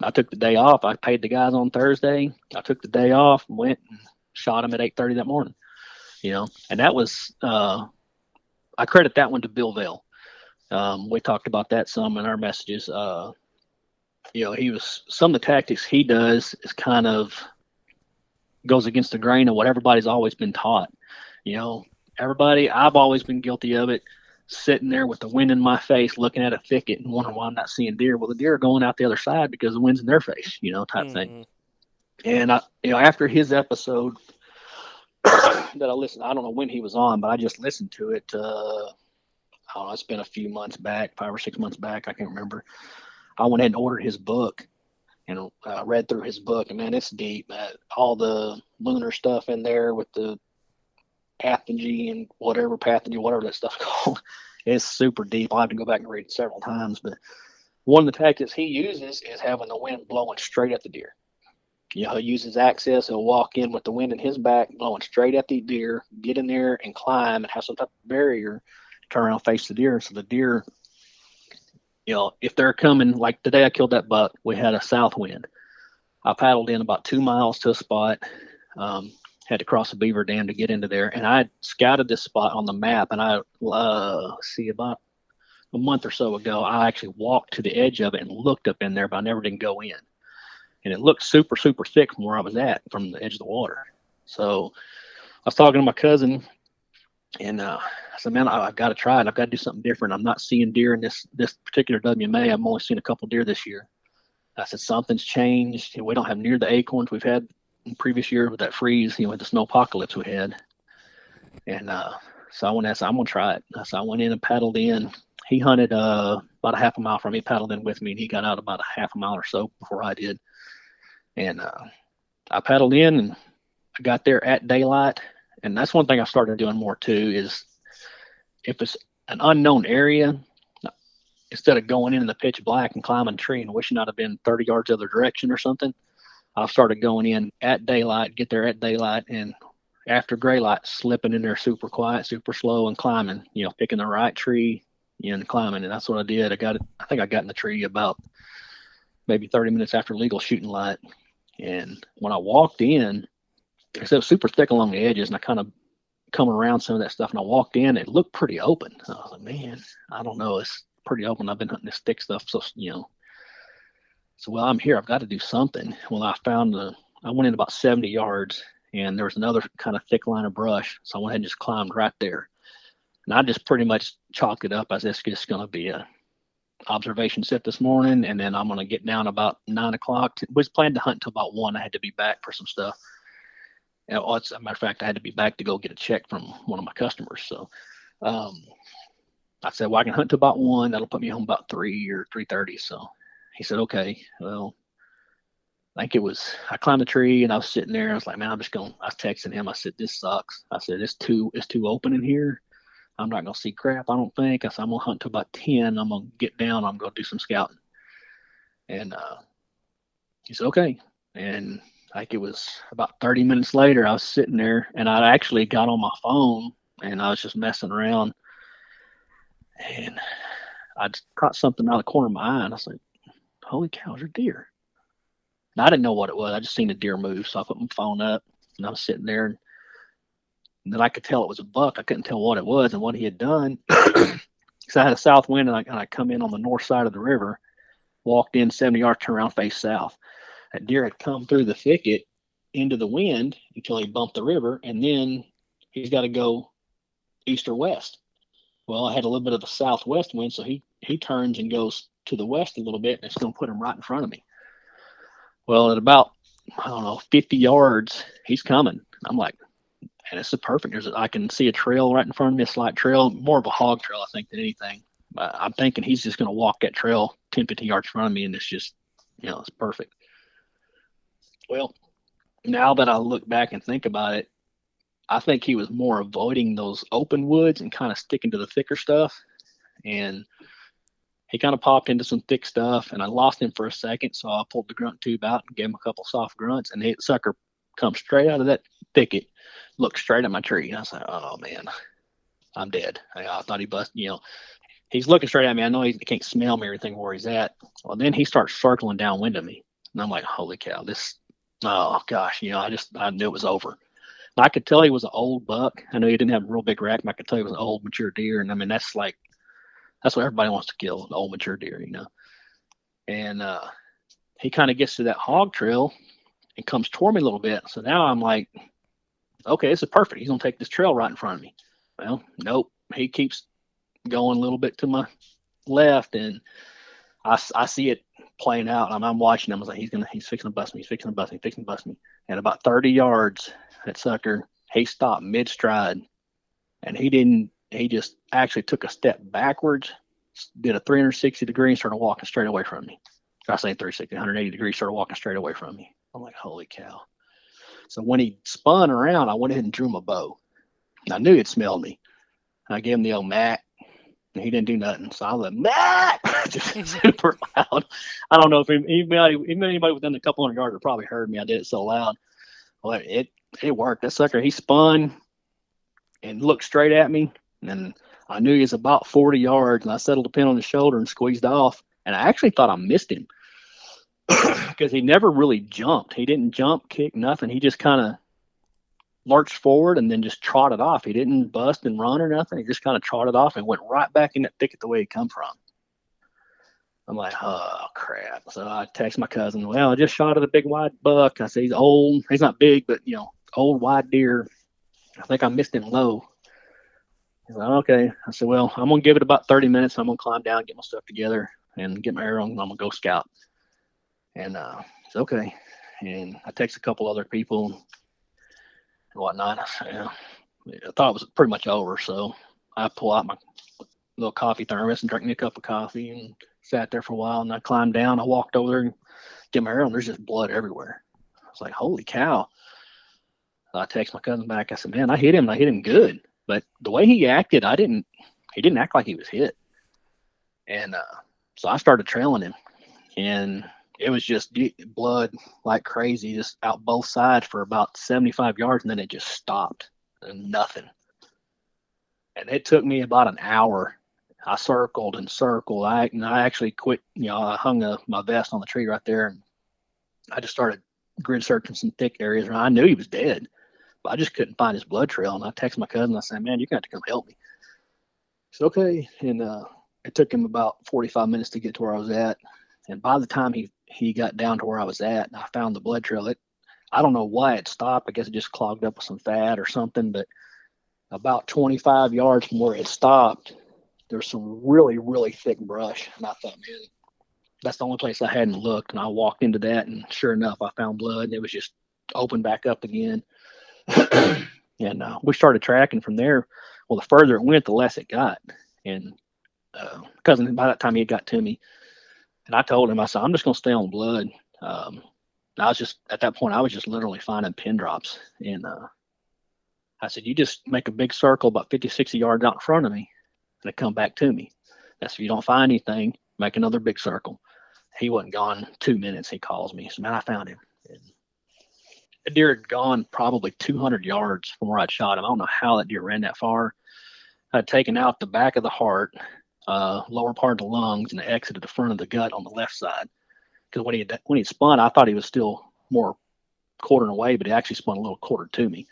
Speaker 5: I took the day off. I paid the guys on Thursday. I took the day off and went and shot him at eight thirty that morning. You know, and that was uh, I credit that one to Bill Vale. Um, we talked about that some in our messages. Uh, you know, he was some of the tactics he does is kind of goes against the grain of what everybody's always been taught. You know, everybody I've always been guilty of it sitting there with the wind in my face, looking at a thicket and wondering why I'm not seeing deer. Well, the deer are going out the other side because the wind's in their face, you know, type thing. And I, you know, after his episode that I listened, I don't know when he was on, but I just listened to it. Uh, I don't know, it's been a few months back, five or six months back. I can't remember. I went ahead and ordered his book and uh, read through his book, and man, it's deep. All the lunar stuff in there with the pathogen and whatever pathogen, whatever that stuff called. It's super deep. I'll have to go back and read it several times. But one of the tactics he uses is having the wind blowing straight at the deer. You know, he'll use his access. He'll walk in with the wind in his back, blowing straight at the deer, get in there and climb and have some type of barrier, turn around, face the deer. So the deer, you know, if they're coming, like today I killed that buck, we had a south wind. I paddled in about two miles to a spot, um, had to cross a beaver dam to get into there. And I scouted this spot on the map and I, uh, see about a month or so ago, I actually walked to the edge of it and looked up in there, but I never didn't go in and it looked super super thick from where I was at from the edge of the water. So I was talking to my cousin, and uh, I said, "Man, I, I've got to try it. I've got to do something different. I'm not seeing deer in this this particular WMA. I'm only seeing a couple deer this year." I said, "Something's changed. We don't have near the acorns we've had in previous year with that freeze. You know, with the snow apocalypse we had." And uh, so I went I said, "I'm gonna try it." So I went in and paddled in. He hunted uh, about a half a mile from me, paddled in with me, and he got out about a half a mile or so before I did and uh, I paddled in and I got there at daylight and that's one thing I started doing more too. Is if it's an unknown area, instead of going in the pitch black and climbing a tree and wishing I'd have been 30 yards the other direction or something, I've started going in at daylight, get there at daylight, and after gray light, slipping in there super quiet, super slow, and climbing. You know, picking the right tree and climbing. And that's what I did. I got it. I think I got in the tree about maybe 30 minutes after legal shooting light. And when I walked in, because it was super thick along the edges, and I kind of coming around some of that stuff, and I walked in, it looked pretty open. I was like, man, I don't know, it's pretty open. I've been hunting this thick stuff, so you know. So well, I'm here. I've got to do something. Well, I found the. I went in about 70 yards, and there was another kind of thick line of brush, so I went ahead and just climbed right there. And I just pretty much chalked it up as this just going to be a observation set this morning, and then I'm to get down about nine o'clock. Was planned to hunt until about one. I had to be back for some stuff. Well, as a matter of fact, I had to be back to go get a check from one of my customers. So um, I said, well, I can hunt to about one. That'll put me home about three or three thirty. So he said, okay. Well, I think it was. I climbed a tree and I was sitting there. I was like, man, I'm just going. I was texting him. I said, this sucks. I said, it's too it's too open in here. I'm not gonna see crap. I don't think. I said, I'm gonna hunt to about ten. I'm gonna get down. I'm gonna do some scouting. And uh, he said, okay. And like it was about 30 minutes later, I was sitting there and I actually got on my phone and I was just messing around and I just caught something out of the corner of my eye and I was like, holy cow, there's a deer. And I didn't know what it was. I just seen a deer move. So I put my phone up and I was sitting there and then I could tell it was a buck. I couldn't tell what it was and what he had done. Because I had a south wind and I, and I come in on the north side of the river, walked in 70 yards, turned around, face south. That deer had come through the thicket into the wind until he bumped the river, and then he's got to go east or west. Well, I had a little bit of a southwest wind, so he he turns and goes to the west a little bit, and it's going to put him right in front of me. Well, at about I don't know 50 yards, he's coming. I'm like, and it's a perfect. There's I can see a trail right in front of me, a slight trail, more of a hog trail, I think, than anything. I'm thinking he's just going to walk that trail 10, 15 yards in front of me, and it's just, you know, it's perfect. Well, now that I look back and think about it, I think he was more avoiding those open woods and kind of sticking to the thicker stuff. And he kind of popped into some thick stuff, and I lost him for a second. So I pulled the grunt tube out and gave him a couple soft grunts, and the sucker come straight out of that thicket, looked straight at my tree. And I was like, oh man, I'm dead. I, I thought he busted, you know. He's looking straight at me. I know he can't smell me or anything where he's at. Well, then he starts circling downwind of me. And I'm like, holy cow, this, oh gosh, you know, I just, I knew it was over. I could tell he was an old buck. I know he didn't have a real big rack, but I could tell he was an old, mature deer. And I mean, that's like, that's what everybody wants to kill, an old, mature deer, you know. And uh, he kind of gets to that hog trail and comes toward me a little bit. So now I'm like, okay, this is perfect. He's gonna take this trail right in front of me. Well, nope. He keeps going a little bit to my left, and I, I see it playing out. I'm, I'm watching him. I was like, he's gonna, he's fixing to bust me. He's fixing to bust me. He's fixing to bust me. And about 30 yards, that sucker, he stopped mid stride, and he didn't. He just actually took a step backwards, did a 360 degree, and started walking straight away from me. I say 360, 180 degrees, started walking straight away from me. I'm like, holy cow. So when he spun around, I went ahead and drew my bow. And I knew he'd smelled me. I gave him the old Mac. And he didn't do nothing. So I was like, Mac! Just super loud. I don't know if anybody, even anybody within a couple hundred yards would probably heard me. I did it so loud. Well, it, it worked. That sucker, he spun and looked straight at me. And I knew he was about 40 yards. And I settled the pin on his shoulder and squeezed off. And I actually thought I missed him because he never really jumped. He didn't jump, kick, nothing. He just kind of lurched forward and then just trotted off. He didn't bust and run or nothing. He just kind of trotted off and went right back in that thicket the way he come from. I'm like, oh crap. So I text my cousin, well, I just shot at a big white buck. I said he's old. He's not big, but you know, old white deer. I think I missed him low. He's like, okay. I said, well, I'm gonna give it about 30 minutes. I'm gonna climb down, get my stuff together, and get my arrow, and I'm gonna go scout. And uh, it's okay. And I text a couple other people and whatnot. Yeah, I thought it was pretty much over. So I pull out my little coffee thermos and drink me a cup of coffee and sat there for a while. And I climbed down. I walked over there and get my arrow, there's just blood everywhere. I was like, holy cow. I text my cousin back. I said, "Man, I hit him. I hit him good." But the way he acted, I didn't. He didn't act like he was hit. And uh, so I started trailing him, and it was just blood like crazy, just out both sides for about 75 yards, and then it just stopped and nothing. And it took me about an hour. I circled and circled. I and I actually quit. You know, I hung a, my vest on the tree right there, and I just started grid searching some thick areas. And I knew he was dead, but I just couldn't find his blood trail. And I texted my cousin. I said, "Man, you're gonna have to come help me." Said, "Okay." And uh, it took him about 45 minutes to get to where I was at. And by the time he he got down to where I was at, and I found the blood trail. It I don't know why it stopped. I guess it just clogged up with some fat or something. But about 25 yards from where it stopped, there's some really really thick brush. And I thought, man, that's the only place I hadn't looked. And I walked into that, and sure enough, I found blood, and it was just opened back up again. and uh, we started tracking from there. Well, the further it went, the less it got. And uh, cousin, by that time, he had got to me, and I told him, I said, I'm just going to stay on blood. Um, I was just at that point, I was just literally finding pin drops, and uh, I said, you just make a big circle about 50, 60 yards out in front of me, and come back to me. That's if you don't find anything, make another big circle. He wasn't gone two minutes. He calls me. Said, man, I found him. And the deer had gone probably 200 yards from where I'd shot him. I don't know how that deer ran that far. I'd taken out the back of the heart, uh, lower part of the lungs, and exited the front of the gut on the left side. Because when he had, when he spun, I thought he was still more quartering away, but he actually spun a little quarter to me.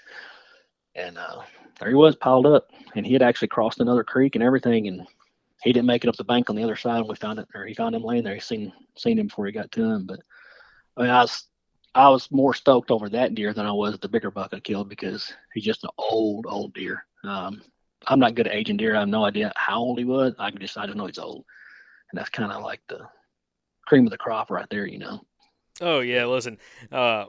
Speaker 5: And uh, there he was piled up, and he had actually crossed another creek and everything, and he didn't make it up the bank on the other side. And we found it, or he found him laying there. He seen seen him before he got to him. But I mean, I was I was more stoked over that deer than I was the bigger buck I killed because he's just an old old deer. Um, I'm not good at aging deer. I have no idea how old he was. I can just I just know he's old, and that's kind of like the cream of the crop right there, you know.
Speaker 1: Oh yeah, listen. Uh,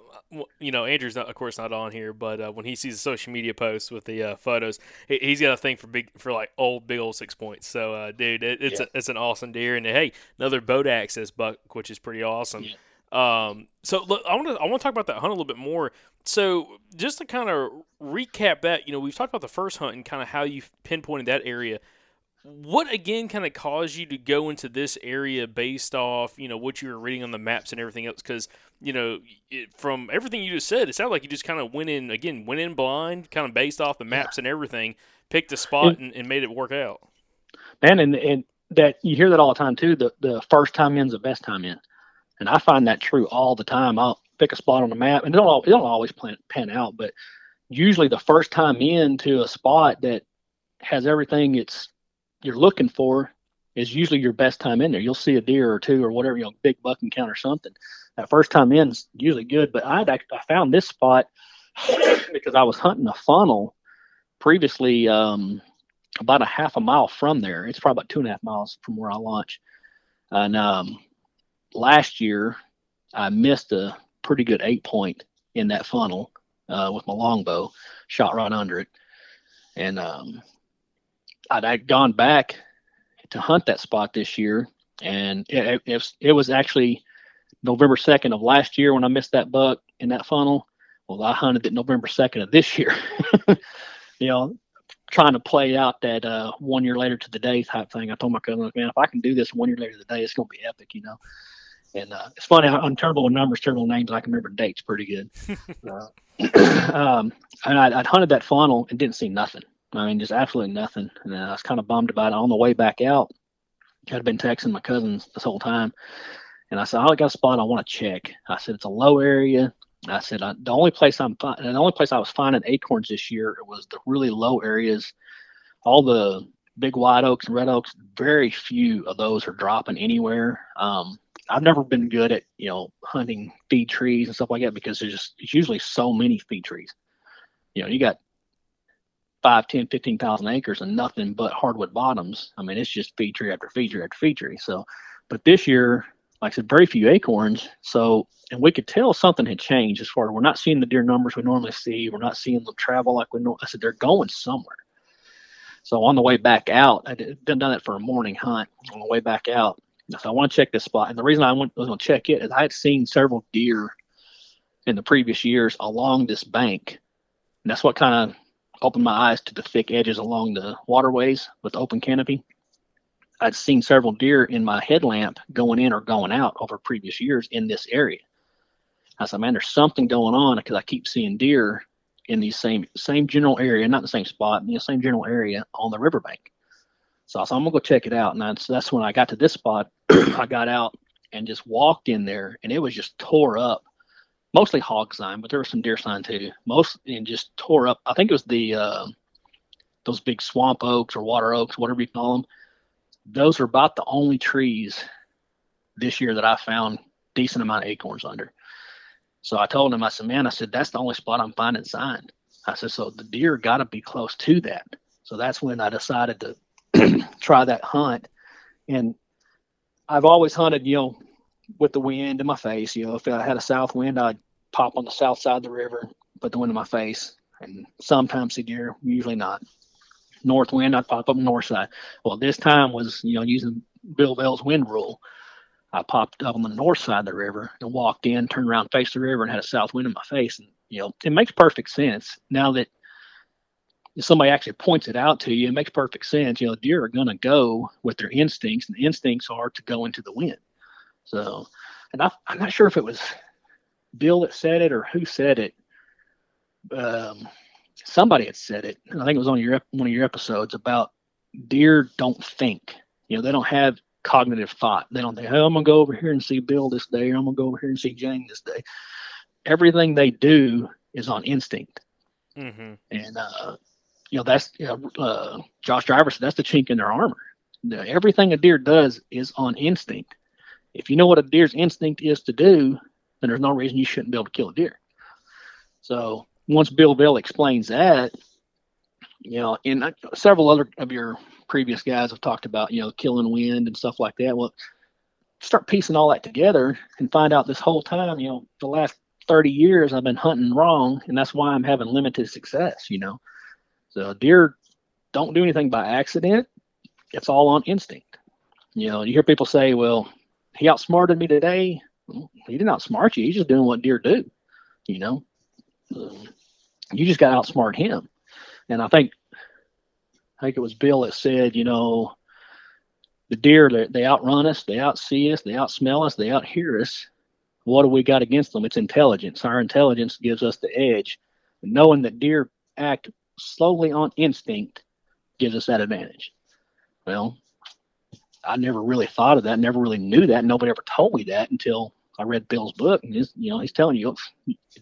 Speaker 1: you know, Andrew's not, of course, not on here, but uh, when he sees the social media posts with the uh, photos, he, he's got a thing for big for like old, big old six points. So, uh, dude, it, it's
Speaker 5: Yeah.
Speaker 1: a, it's an awesome deer, and hey, another boat access buck, which is pretty awesome. Um, so look, I want to I want to talk about that hunt a little bit more. So, just to kind of recap that, you know, we've talked about the first hunt and kind of how you pinpointed that area. What again kind of caused you to go into this area based off you know what you were reading on the maps and everything else? Because you know it, from everything you just said it sounded like you just kind of went in again went in blind kind of based off the maps and everything picked a spot and, and made it work out.
Speaker 5: Man and and that you hear that all the time too. The the first time in's the best time in and i find that true all the time i'll pick a spot on the map and it don't, it don't always pan out but usually the first time in to a spot that has everything it's you're looking for is usually your best time in there you'll see a deer or two or whatever you know big buck encounter something that first time in is usually good but act- i found this spot because i was hunting a funnel previously um about a half a mile from there. It's probably about two and a half miles from where I launch. And um, last year, I missed a pretty good eight point in that funnel uh, with my longbow, shot right under it. And um, I'd, I'd gone back to hunt that spot this year, and it, it, it was, actually November 2nd of last year when I missed that buck in that funnel. Well, I hunted it November 2nd of this year. you know, trying to play out that uh, one year later to the day type thing. I told my cousin, man, if I can do this one year later to the day, it's going to be epic, you know. And uh, it's funny, I'm terrible with numbers, terrible with names. I can remember dates pretty good. uh, um, and I'd, I'd hunted that funnel and didn't see nothing. I mean, just absolutely nothing. And I was kind of bummed about it. On the way back out, I'd been texting my cousins this whole time. And I said, I got a spot I want to check. I said, it's a low area. I said, I, the only place I'm the only place I was finding acorns this year was the really low areas. All the big white oaks and red oaks, very few of those are dropping anywhere. Um, I've never been good at you know hunting feed trees and stuff like that because there's just it's usually so many feed trees. You know, you got five, ten, fifteen thousand acres and nothing but hardwood bottoms. I mean, it's just feed tree after feed tree after feed tree. So, but this year, like I said, very few acorns. So, and we could tell something had changed as far as we're not seeing the deer numbers we normally see. We're not seeing them travel like we know. I said they're going somewhere. So on the way back out, I did, done that for a morning hunt. On the way back out, so I want to check this spot. And the reason I went, was going to check it is I had seen several deer in the previous years along this bank And that's what kind of opened my eyes to the thick edges along the waterways with the open canopy. I'd seen several deer in my headlamp going in or going out over previous years in this area. I said, man, there's something going on because I keep seeing deer in the same same general area, not the same spot, in the same general area on the riverbank. So I said, I'm gonna go check it out. And that's that's when I got to this spot. I got out and just walked in there, and it was just tore up. Mostly hog sign, but there was some deer sign too. Most and just tore up. I think it was the uh, those big swamp oaks or water oaks, whatever you call them. Those are about the only trees this year that I found decent amount of acorns under. So I told him, I said, man, I said, that's the only spot I'm finding sign. I said, so the deer got to be close to that. So that's when I decided to try that hunt. And I've always hunted, you know, with the wind in my face. You know, if I had a south wind, I'd pop on the south side of the river, put the wind in my face, and sometimes see deer, usually not. North wind, I'd pop up north side. Well, this time was, you know, using Bill Vale's wind rule. I popped up on the north side of the river and walked in, turned around, faced the river, and had a south wind in my face. And you know, it makes perfect sense now that somebody actually points it out to you. It makes perfect sense. You know, deer are going to go with their instincts, and the instincts are to go into the wind. So, and I, I'm not sure if it was Bill that said it or who said it. Um, somebody had said it. And I think it was on your one of your episodes about deer don't think. You know, they don't have cognitive thought. They don't think, "Oh, I'm gonna go over here and see Bill this day, or I'm gonna go over here and see Jane this day." Everything they do is on instinct,
Speaker 1: Mm-hmm.
Speaker 5: and uh, you know that's you uh, Josh Driver said that's the chink in their armor. The- everything a deer does is on instinct. If you know what a deer's instinct is to do, then there's no reason you shouldn't be able to kill a deer. So once Bill Vale explains that, you know, and I- several other of your previous guys have talked about, you know, killing wind and stuff like that. Well, start piecing all that together and find out this whole time, you know, the last 30 years I've been hunting wrong, and that's why I'm having limited success, you know. So deer don't do anything by accident. It's all on instinct. You know, you hear people say, well, he outsmarted me today. Well, he didn't outsmart you. He's just doing what deer do, you know. Um, you just got to outsmart him. And I think I think it was Bill that said, you know, the deer they, they outrun us, they outsee us, they outsmell us, they outhear us. What do we got against them? It's intelligence. Our intelligence gives us the edge. Knowing that deer act slowly on instinct gives us that advantage. Well, I never really thought of that, never really knew that. Nobody ever told me that until I read Bill's book. And he's, you know, he's telling you,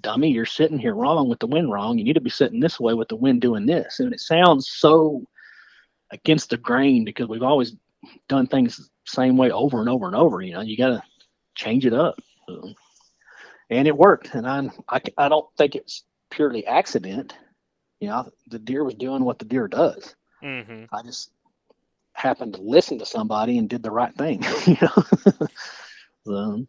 Speaker 5: dummy, you're sitting here wrong with the wind wrong. You need to be sitting this way with the wind doing this. And it sounds so against the grain because we've always done things same way over and over and over. You know, you got to change it up. And it worked. And I'm, I, I don't think it's purely accident. You know, the deer was doing what the deer does.
Speaker 1: Mm-hmm.
Speaker 5: I just happened to listen to somebody and did the right thing. you know. so,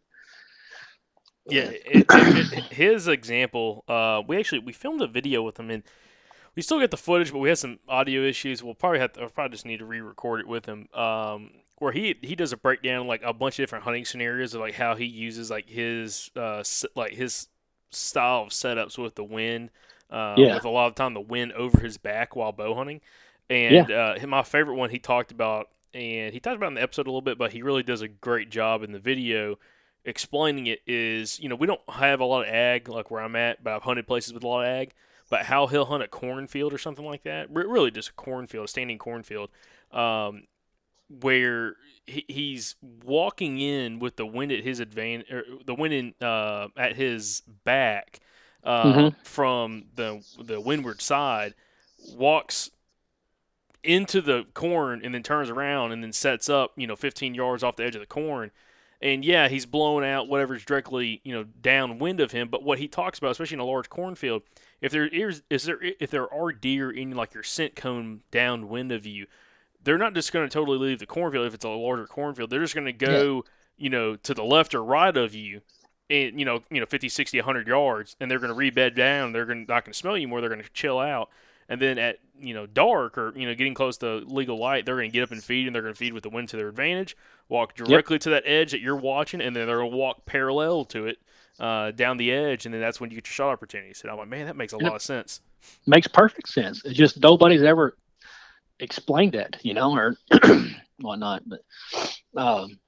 Speaker 1: Yeah, it, it, it- his example. Uh, we actually we filmed a video with him, and we still get the footage, but we had some audio issues. We'll probably have to, I'll probably just need to re-record it with him. Um, where he he does a breakdown like a bunch of different hunting scenarios of like how he uses like his uh like his style of setups with the wind. Uh,
Speaker 5: Yeah.
Speaker 1: With a lot of time the wind over his back while bow hunting, and uh, my favorite one he talked about, and he talked about in the episode a little bit, but he really does a great job in the video explaining it is, you know, we don't have a lot of ag like where I'm at, but I've hunted places with a lot of ag. But how he'll hunt a cornfield or something like that, re- really just a cornfield, a standing cornfield, um, where he, he's walking in with the wind at his advantage, the wind in, uh, at his back uh,
Speaker 5: Mhm.
Speaker 1: from the the windward side, walks into the corn and then turns around and then sets up, you know, 15 yards off the edge of the corn. And yeah, he's blowing out whatever's directly, you know, downwind of him. But what he talks about, especially in a large cornfield, if there is, is there if there are deer in like your scent cone downwind of you, they're not just going to totally leave the cornfield if it's a larger cornfield. They're just going to go, you know, to the left or right of you, and you know, you know, 50, 60, 100 yards, and they're going to rebed down. They're going not going to smell you more. They're going to chill out. And then at you know dark or you know getting close to legal light, they're going to get up and feed, and they're going to feed with the wind to their advantage. Walk directly to that edge that you're watching, and then they're going to walk parallel to it uh, down the edge, and then that's when you get your shot opportunities. And I'm like, man, that makes a
Speaker 5: Yep.
Speaker 1: lot of sense.
Speaker 5: makes perfect sense. It's just nobody's ever explained that, you know, or whatnot. But um,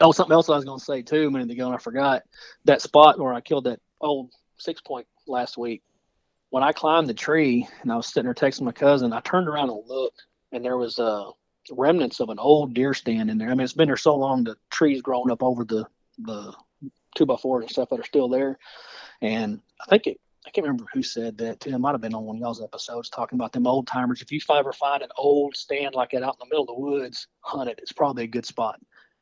Speaker 5: oh, something else I was going to say too a minute ago, and I forgot that spot where I killed that old six point last week. When I climbed the tree and I was sitting there texting my cousin, I turned around and looked, and there was uh, remnants of an old deer stand in there. I mean, it's been there so long, the trees grown up over the the two by fours and stuff that are still there. And I think it I can't remember who said that too. It might have been on one of y'all's episodes talking about them old timers. If you ever find an old stand like that out in the middle of the woods, hunt it. It's probably a good spot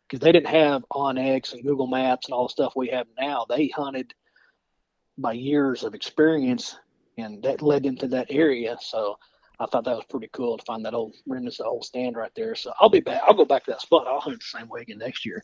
Speaker 5: because they didn't have onX and Google Maps and all the stuff we have now. They hunted by years of experience, and that led them to that area. So I thought that was pretty cool to find that old remnants of the old stand right there. So I'll be back. I'll go back to that spot. I'll hunt the same way again next year.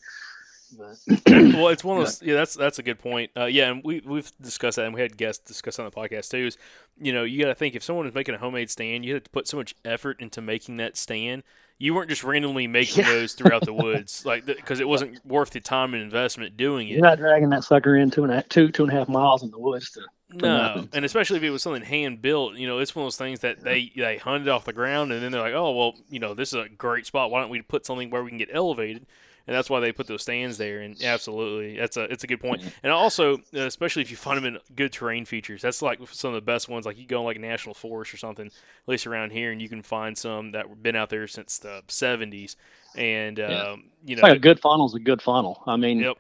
Speaker 5: But,
Speaker 1: well, it's one of those. Yeah, that's that's a good point. Uh, yeah, and we we've discussed that, and we had guests discuss on the podcast too. Is you know you got to think if someone is making a homemade stand, you have to put so much effort into making that stand. You weren't just randomly making
Speaker 5: Yeah.
Speaker 1: those throughout the woods, like because it wasn't worth the time and investment doing it.
Speaker 5: You're not dragging that sucker in two and a half, two, two and a half miles in the woods to
Speaker 1: No,
Speaker 5: nothing.
Speaker 1: and especially if it was something hand built, you know, it's one of those things that they they hunted off the ground, and then they're like, oh well, you know, this is a great spot. Why don't we put something where we can get elevated? And that's why they put those stands there. And absolutely, that's a it's a good point. And also, uh, especially if you find them in good terrain features, that's like some of the best ones. Like you go in like national forest or something, at least around here, and you can find some that have been out there since the '70s. And
Speaker 5: Yeah.
Speaker 1: um, you
Speaker 5: It's
Speaker 1: know,
Speaker 5: like a good funnel is a good funnel. I mean,
Speaker 1: Yep.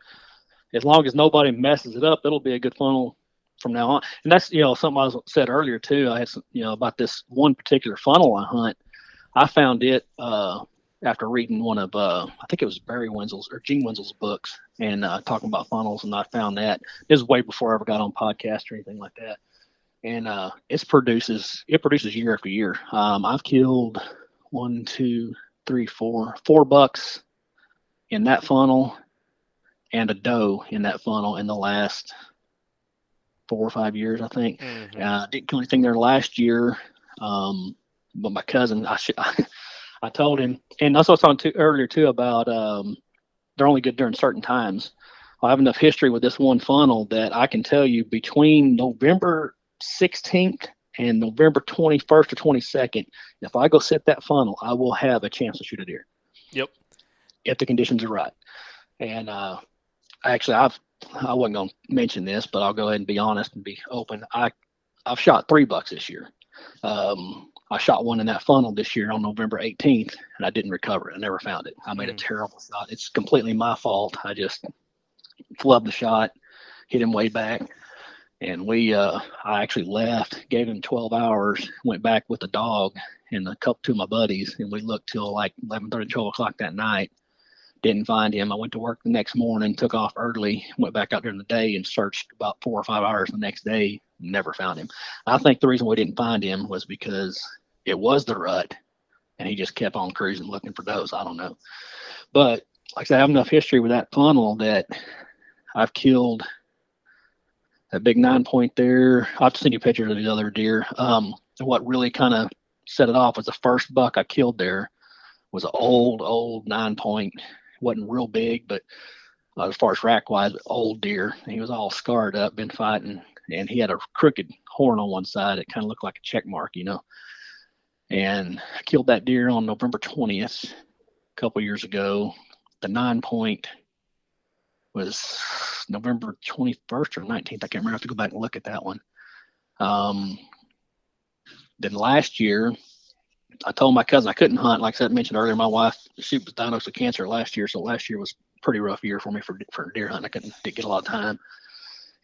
Speaker 5: as long as nobody messes it up, it'll be a good funnel from now on. And that's you know something I was said earlier too. I had some, you know about this one particular funnel I hunt. I found it uh, after reading one of uh, I think it was Barry Wensel's or Gene Wensel's books and uh, talking about funnels, and I found that this is way before I ever got on podcast or anything like that. And uh, it produces it produces year after year. Um, I've killed one, two, three, four, four bucks in that funnel and a doe in that funnel in the last four or five years, I think.
Speaker 1: mhm.
Speaker 5: Uh, didn't kill anything there last year. Um, but my cousin, I should, I told him, and that's what I was talking to earlier too about. Um, they're only good during certain times. I have enough history with this one funnel that I can tell you between November 16th and November 21st or 22nd, if I go set that funnel, I will have a chance to shoot a deer
Speaker 1: yep.
Speaker 5: if the conditions are right. And uh, actually, I've I wasn't going to mention this, but I'll go ahead and be honest and be open. I I've shot three bucks this year. Um, I shot one in that funnel this year on November 18th, and I didn't recover it. I never found it. I made a
Speaker 1: Mm.
Speaker 5: terrible shot. It's completely my fault. I just flubbed the shot, hit him way back, and we. Uh, I actually left, gave him 12 hours, went back with the dog and a couple of my buddies, and we looked till like 11:30, 12 o'clock that night. Didn't find him. I went to work the next morning, took off early, went back out during the day, and searched about four or five hours the next day. Never found him. I think the reason we didn't find him was because it was the rut, and he just kept on cruising looking for those. I don't know, but like I said, I have enough history with that funnel that I've killed that big nine point there. To send you pictures of these other deer. Um, and what really kind of set it off was the first buck I killed there was an old, old nine point. wasn't real big, but uh, as far as rack wise, old deer. He was all scarred up, been fighting, and he had a crooked horn on one side. It kind of looked like a check mark, you know. And I killed that deer on November 20th, a couple years ago. The nine point was November 21st or 19th. I can't remember. I have to go back and look at that one. Um, then last year, I told my cousin I couldn't hunt. Like I said, mentioned earlier, my wife she was diagnosed with cancer last year, so last year was pretty rough year for me for for deer hunting. I couldn't get a lot of time,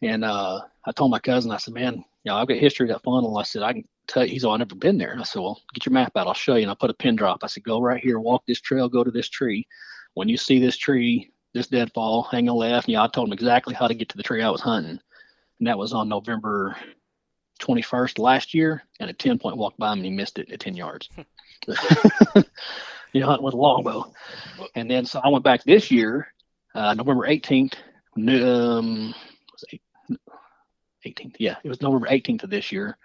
Speaker 5: and uh, I told my cousin, I said, "Man, you know, I've got history of that funnel." I said, "I can tell you." He's all, "I've never been there." And I said, "Well, get your map out. I'll show you." And I put a pin drop. I said, "Go right here, walk this trail, go to this tree. When you see this tree, this deadfall, hang a left." And yeah, I told him exactly how to get to the tree I was hunting, and that was on November 21st last year, and a 10 point walk by him and he missed it at 10 yards. you know, hunting with a longbow. And then so I went back this year, uh, November 18th. Um, was eight- 18th? Yeah, it was November 18th of this year.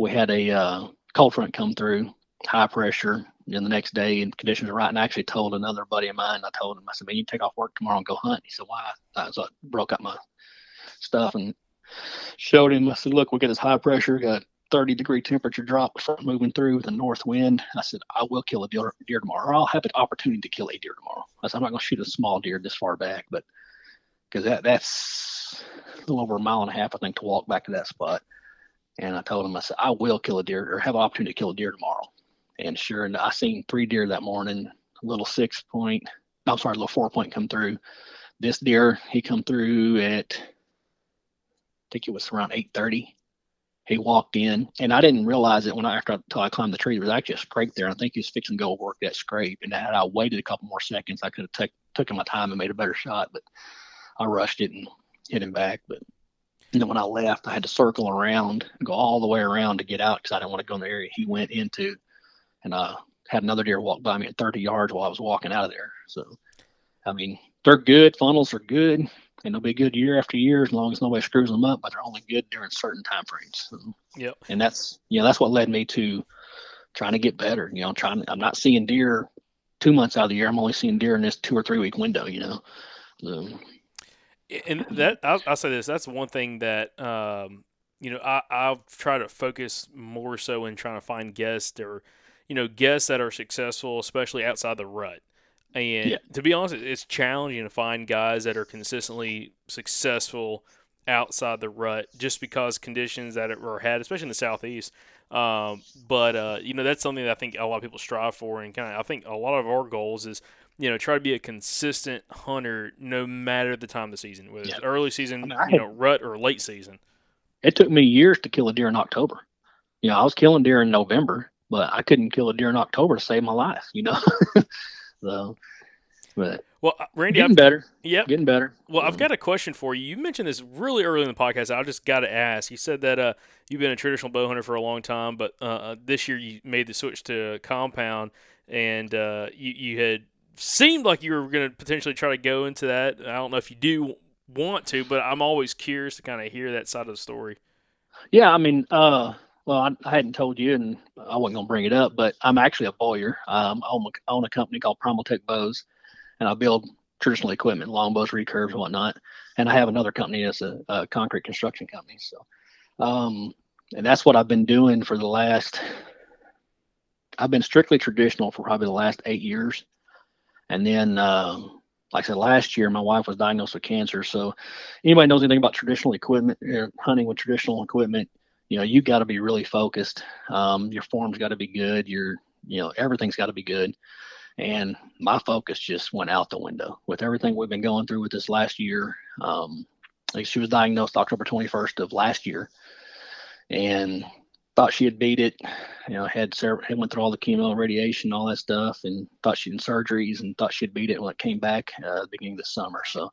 Speaker 5: We had a uh, cold front come through, high pressure. And the next day, and conditions are right. And I actually told another buddy of mine, I told him, I said, man, you take off work tomorrow and go hunt. He said, why? So I broke up my stuff and showed him. I said, "Look, we got this high pressure, got 30 degree temperature drop, moving through with a north wind." I said, "I will kill a deer, deer tomorrow, or I'll have an opportunity to kill a deer tomorrow." I said, "I'm not going to shoot a small deer this far back, but because that that's a little over a mile and a half, I think, to walk back to that spot." And I told him, I said, "I will kill a deer, or have an opportunity to kill a deer tomorrow." And sure enough, I seen three deer that morning. A little six point, I'm sorry, a little four point come through. This deer, he come through at, I think it was around 8:30. He walked in, and I didn't realize it when I after until I climbed the tree. There was actually a scrape there. I think he was fixing to go work that scrape, and had I waited a couple more seconds, I could have took took my time and made a better shot. But I rushed it and hit him back. But and then when I left, I had to circle around, go all the way around to get out because I didn't want to go in the area he went into, and uh had another deer walk by me at 30 yards while I was walking out of there. So, I mean, they're good. Funnels are good, and they'll be good year after year as long as nobody screws them up. But they're only good during certain time frames. So,
Speaker 1: Yep.
Speaker 5: and that's you know that's what led me to trying to get better. You know, trying. I'm not seeing deer two months out of the year. I'm only seeing deer in this two or three week window. You know. So,
Speaker 1: and that I'll, I'll say this that's one thing that um, you know I, I've tried to focus more so in trying to find guests or you know guests that are successful especially outside the rut and
Speaker 5: Yeah.
Speaker 1: to be honest it's challenging to find guys that are consistently successful outside the rut just because conditions that are had especially in the southeast um, but uh, you know that's something that I think a lot of people strive for and kind of I think a lot of our goals is you know, try to be a consistent hunter no matter the time of the season, whether it's early season,
Speaker 5: I mean, I
Speaker 1: you
Speaker 5: had-
Speaker 1: know, rut or late season.
Speaker 5: it took me years to kill a deer in October. You know, I was killing deer in November, but I couldn't kill a deer in October to save my life. You know. so, but
Speaker 1: Well, uh, Randy,
Speaker 5: getting
Speaker 1: I've,
Speaker 5: better.
Speaker 1: yep.
Speaker 5: Getting better.
Speaker 1: Well, I've got a question for you. You mentioned this really early in the podcast. I just got to ask. You said that uh, you've been a traditional bow hunter for a long time, but uh, uh, this year you made the switch to compound, and uh, you, you had seemed like you were going to potentially try to go into that. I don't know if you do want to, but I'm always curious to kind of hear that side of the story.
Speaker 5: Yeah, I mean, uh, well, I, I hadn't told you, and I wasn't gonna bring it up, but I'm actually a bowyer. Um, I own, a- company called Primaltech Bows, and I build traditional equipment, longbows, recurves, and whatnot. And I have another company that's a, a concrete construction company. So, um, and that's what I've been doing for the last. I've been strictly traditional for probably the last eight years, and then, um, like I said, last year my wife was diagnosed with cancer. So, anybody knows anything about traditional equipment, uh, hunting with traditional equipment, you know, you got to be really focused. Um, your form's got to be good. Your, you know, everything's got to be good. And my focus just went out the window with everything we've been going through with this last year. Um, like she was diagnosed October 21st of last year, and thought she had beat it. You know, had several, went through all the chemo, radiation, all that stuff, and thought she'd had surgeries, and thought she'd beat it when it came back uh, beginning of the summer. So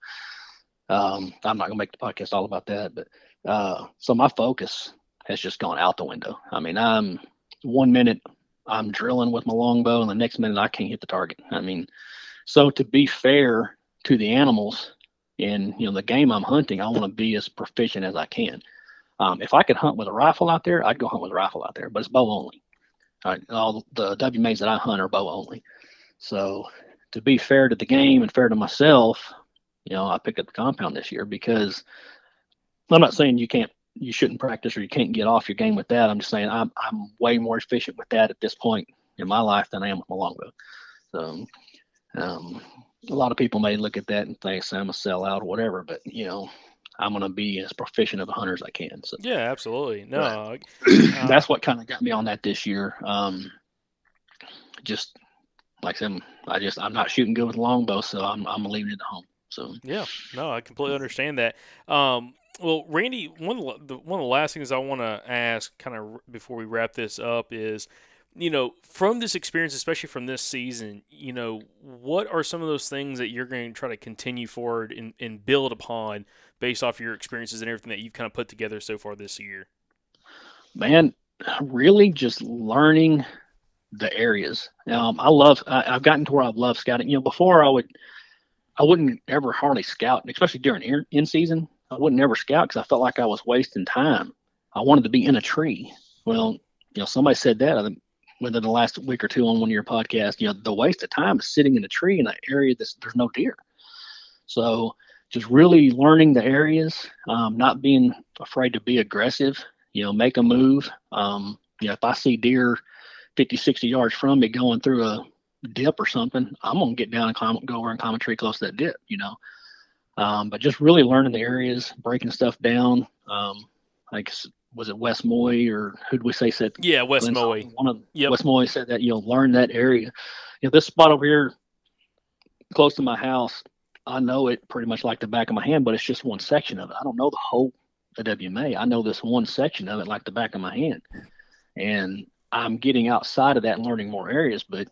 Speaker 5: um, I'm not gonna make the podcast all about that, but uh, so my focus has just gone out the window. I mean, I'm one minute I'm drilling with my longbow, and the next minute I can't hit the target. I mean, so to be fair to the animals and you know the game I'm hunting, I want to be as proficient as I can. Um, if I could hunt with a rifle out there, I'd go hunt with a rifle out there, but it's bow only. All, the WMAs that I hunt are bow only. So to be fair to the game and fair to myself, you know, I picked up the compound this year because I'm not saying you can't, you shouldn't practice or you can't get off your game with that. I'm just saying I'm, I'm way more efficient with that at this point in my life than I am with my longbow. So, um, a lot of people may look at that and think I'm a sellout or whatever, but you know, I'm going to be as proficient of a hunter as I can. So
Speaker 1: Yeah, absolutely. No, uh,
Speaker 5: that's what kind of got me on that this year. Um, just like I said, I just I'm not shooting good with longbow, so I'm I'm leaving it at home. So
Speaker 1: Yeah, no, I completely understand that. Um, well, Randy, one of the, the one of the last things I want to ask, kind of before we wrap this up, is, you know, from this experience, especially from this season, you know, what are some of those things that you're going to try to continue forward and, and build upon based off your experiences and everything that you've kind of put together so far this year?
Speaker 5: man, really just learning the areas. Um, I love. I, I've gotten to where I've loved scouting. You know, before I would, I wouldn't ever hardly scout, especially during in, in season. I wouldn't ever scout because I felt like I was wasting time. I wanted to be in a tree. Well, you know, somebody said that I within the last week or two on one of your podcasts. You know, the waste of time is sitting in a tree in an area that there's no deer. So just really learning the areas, um, not being afraid to be aggressive, you know, make a move. Um, you know, if I see deer 50, 60 yards from me going through a dip or something, I'm going to get down and climb, go over and climb a tree close to that dip, you know. Um, but just really learning the areas, breaking stuff down. Um, like, was it Wes Moy or who did we say said
Speaker 1: Yeah, Wes Moy.
Speaker 5: One of
Speaker 1: Yep.
Speaker 5: Wes Moy said that you'll learn that area. You know, this spot over here, close to my house, I know it pretty much like the back of my hand, but it's just one section of it. I don't know the whole of WMA. I know this one section of it like the back of my hand, and I'm getting outside of that and learning more areas. But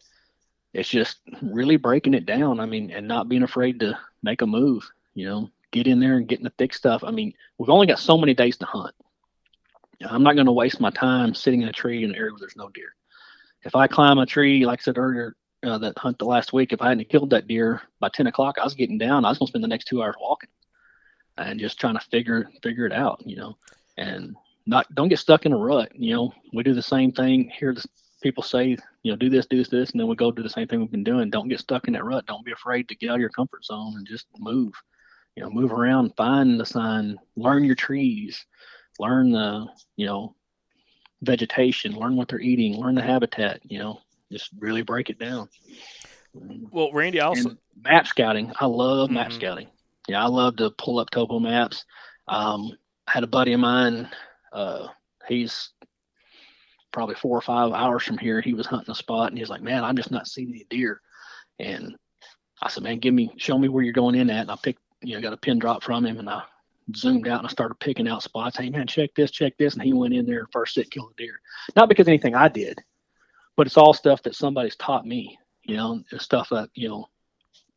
Speaker 5: it's just really breaking it down. I mean, and not being afraid to make a move. You know, get in there and get in the thick stuff. I mean, we've only got so many days to hunt. I'm not going to waste my time sitting in a tree in an area where there's no deer. If I climb a tree, like I said earlier, uh, that hunt the last week, if I hadn't killed that deer by 10 o'clock, I was getting down. I was going to spend the next two hours walking and just trying to figure figure it out, you know, and not don't get stuck in a rut. You know, we do the same thing here. People say, you know, do this, do this, this, and then we go do the same thing we've been doing. Don't get stuck in that rut. Don't be afraid to get out of your comfort zone and just move. You know, move around, find the sign, learn your trees, learn the, you know, vegetation, learn what they're eating, learn the habitat. You know, just really break it down.
Speaker 1: Well, Randy, also
Speaker 5: And map scouting. I love map
Speaker 1: Mhm.
Speaker 5: scouting. Yeah, I love to pull up topo maps. Um, I had a buddy of mine. Uh, he's probably four or five hours from here. He was hunting a spot, and he's like, "Man, I'm just not seeing any deer." And I said, "Man, give me, show me where you're going in at." And I picked, you know, got a pin drop from him, and I zoomed out and I started picking out spots. Hey, man, check this, check this, and he went in there first sit killed a deer. Not because anything I did, but it's all stuff that somebody's taught me. You know, it's stuff that you know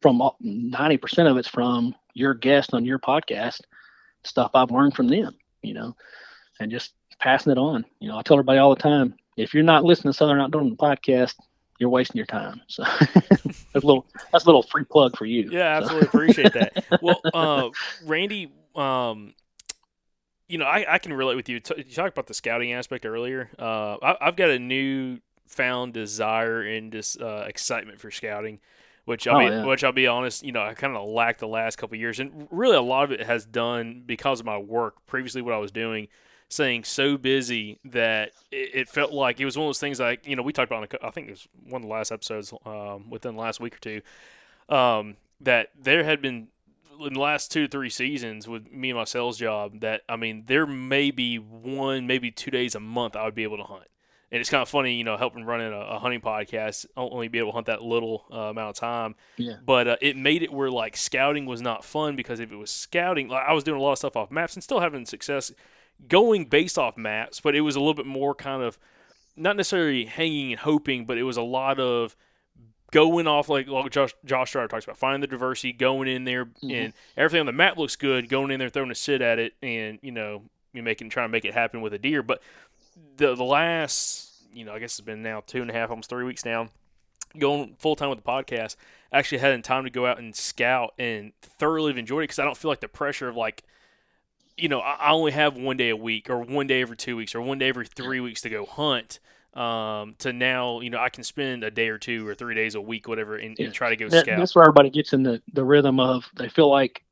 Speaker 5: from ninety percent of it's from your guest on your podcast, stuff I've learned from them, you know, and just passing it on. You know, I tell everybody all the time, if you're not listening to Southern Outdoor on the podcast, you're wasting your time. So that's a little that's a little free plug for you.
Speaker 1: Yeah,
Speaker 5: So-
Speaker 1: absolutely appreciate that. Well, uh, Randy, um, you know, I, I can relate with you. T- You talked about the scouting aspect earlier. Uh, I, I've got a new found desire and just uh, excitement for scouting, which I'll
Speaker 5: Oh,
Speaker 1: be
Speaker 5: yeah.
Speaker 1: which I'll be honest, you know, I kind of lacked the last couple of years, and really a lot of it has done because of my work. Previously, what I was doing. Saying so busy that it, it felt like it was one of those things like you know we talked about. In a I think it was one of the last episodes um, within the last week or two um, that there had been in the last two three seasons with me and my sales job that I mean there may be one maybe two days a month I would be able to hunt and it's kind of funny you know helping running a, a hunting podcast I'll only be able to hunt that little uh, amount of time
Speaker 5: Yeah.
Speaker 1: but uh, it made it where like scouting was not fun because if it was scouting like I was doing a lot of stuff off maps and still having success going based off maps but it was a little bit more kind of not necessarily hanging and hoping but it was a lot of going off like, like Josh Josh Driver talks about, finding the diversity, going in there, mm-hmm. and everything on the map looks good. Going in there, throwing a sit at it, and you know, you making trying to make it happen with a deer. But the the last, you know, I guess it's been now two and a half, almost three weeks now, going full time with the podcast. Actually, had time to go out and scout and thoroughly have enjoyed it because I don't feel like the pressure of like. You know, I I only have one day a week, or one day every two weeks, or one day every three weeks to go hunt um, to now, you know, I can spend a day or two or three days a week, whatever, and,
Speaker 5: Yeah.
Speaker 1: and try to go
Speaker 5: That-
Speaker 1: scout.
Speaker 5: that's where everybody gets in the, the rhythm of they feel like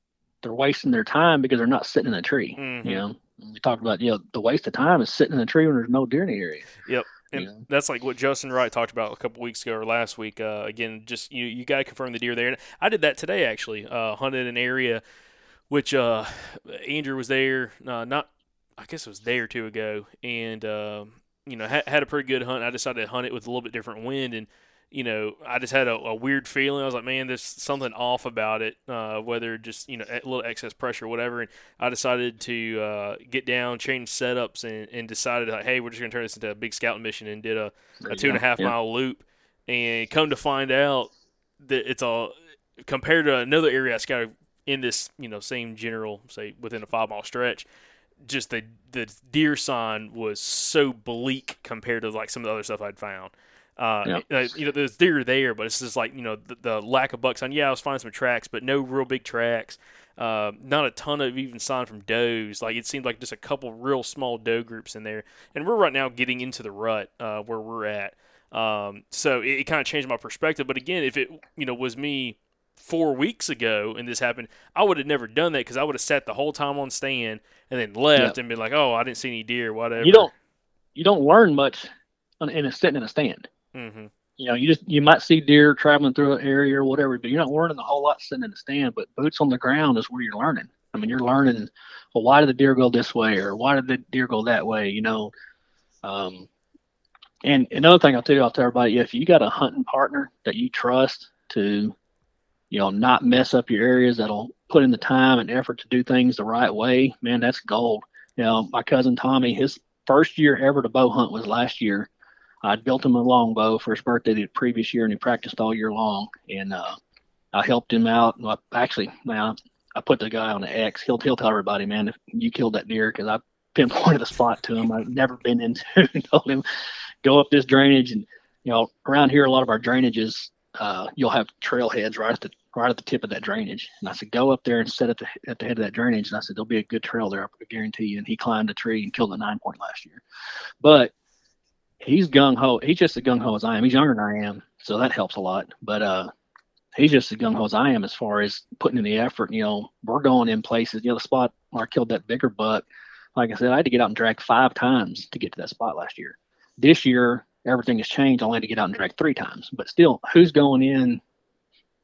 Speaker 5: they're wasting their time because they're not sitting in a tree.
Speaker 1: Mhm.
Speaker 5: You know, we talked about you know the waste of time is sitting in a tree when there's no deer in the area. Yep.
Speaker 1: And
Speaker 5: Yeah.
Speaker 1: that's like what Justin Wright talked about a couple weeks ago or last week. Uh, again, just you you got to confirm the deer there. And I did that today actually. Uh, hunted an area which uh, Andrew was there. Uh, not I guess it was a day or two ago, and uh, you know had, had a pretty good hunt. I decided to hunt it with a little bit different wind, and you know I just had a, a weird feeling. I was like, man, there's something off about it. Uh, whether just you know a little excess pressure, or whatever. And I decided to uh, get down, change setups, and, and decided like, hey, we're just gonna turn this into a big scouting mission, and did a a two and a half
Speaker 5: Yeah.
Speaker 1: mile loop, and come to find out that it's all compared to another area I scouted in this you know same general say within a five mile stretch. Just the the deer sign was so bleak compared to like some of the other stuff I'd found. Uh, uh, you know, there's deer there, but it's just like you know the, the lack of bucks sign. Yeah, I was finding some tracks, but no real big tracks. Uh, not a ton of even sign from does. Like it seemed like just a couple real small doe groups in there. And we're right now getting into the rut uh, where we're at. Um, so it, it kind of changed my perspective. But again, if it you know was me four weeks ago and this happened, I would have never done that because I would have sat the whole time on stand and then left
Speaker 5: Yeah.
Speaker 1: and been like, oh, I didn't see any deer, whatever.
Speaker 5: You don't you don't learn much on- in a sitting in a stand.
Speaker 1: hmm
Speaker 5: You know, you just you might see deer traveling through an area or whatever, but you're not learning a whole lot sitting in a stand. But boots on the ground is where you're learning. I mean, you're learning. Well, why did the deer go this way, or why did the deer go that way? You know, um, and another thing I'll tell you, I'll tell everybody, if you got a hunting partner that you trust to, you know, not mess up your areas, that'll put in the time and effort to do things the right way, man, that's gold. You know, my cousin Tommy, his first year ever to bow hunt was last year. I'd built him a longbow for his birthday the previous year, and he practiced all year long. And uh, I helped him out. Well, actually, now I put the guy on the X. He'll he'll tell everybody, man, if you killed that deer, because I pinpointed the spot to him I've never been into. and told him go up this drainage, and you know around here a lot of our drainages, uh, you'll have trailheads right at the right at the tip of that drainage. And I said, go up there and sit at the at the head of that drainage. And I said, there'll be a good trail there, I guarantee you. And he climbed a tree and killed a nine point last year. But he's gung ho. He's just as gung ho as I am. He's younger than I am, so that helps a lot. But uh, he's just as gung ho as I am as far as putting in the effort. You know, we're going in places. You know, the spot where I killed that bigger buck. Like I said, I had to get out and drag five times to get to that spot last year. This year, everything has changed. I only had to get out and drag three times. But still, who's going in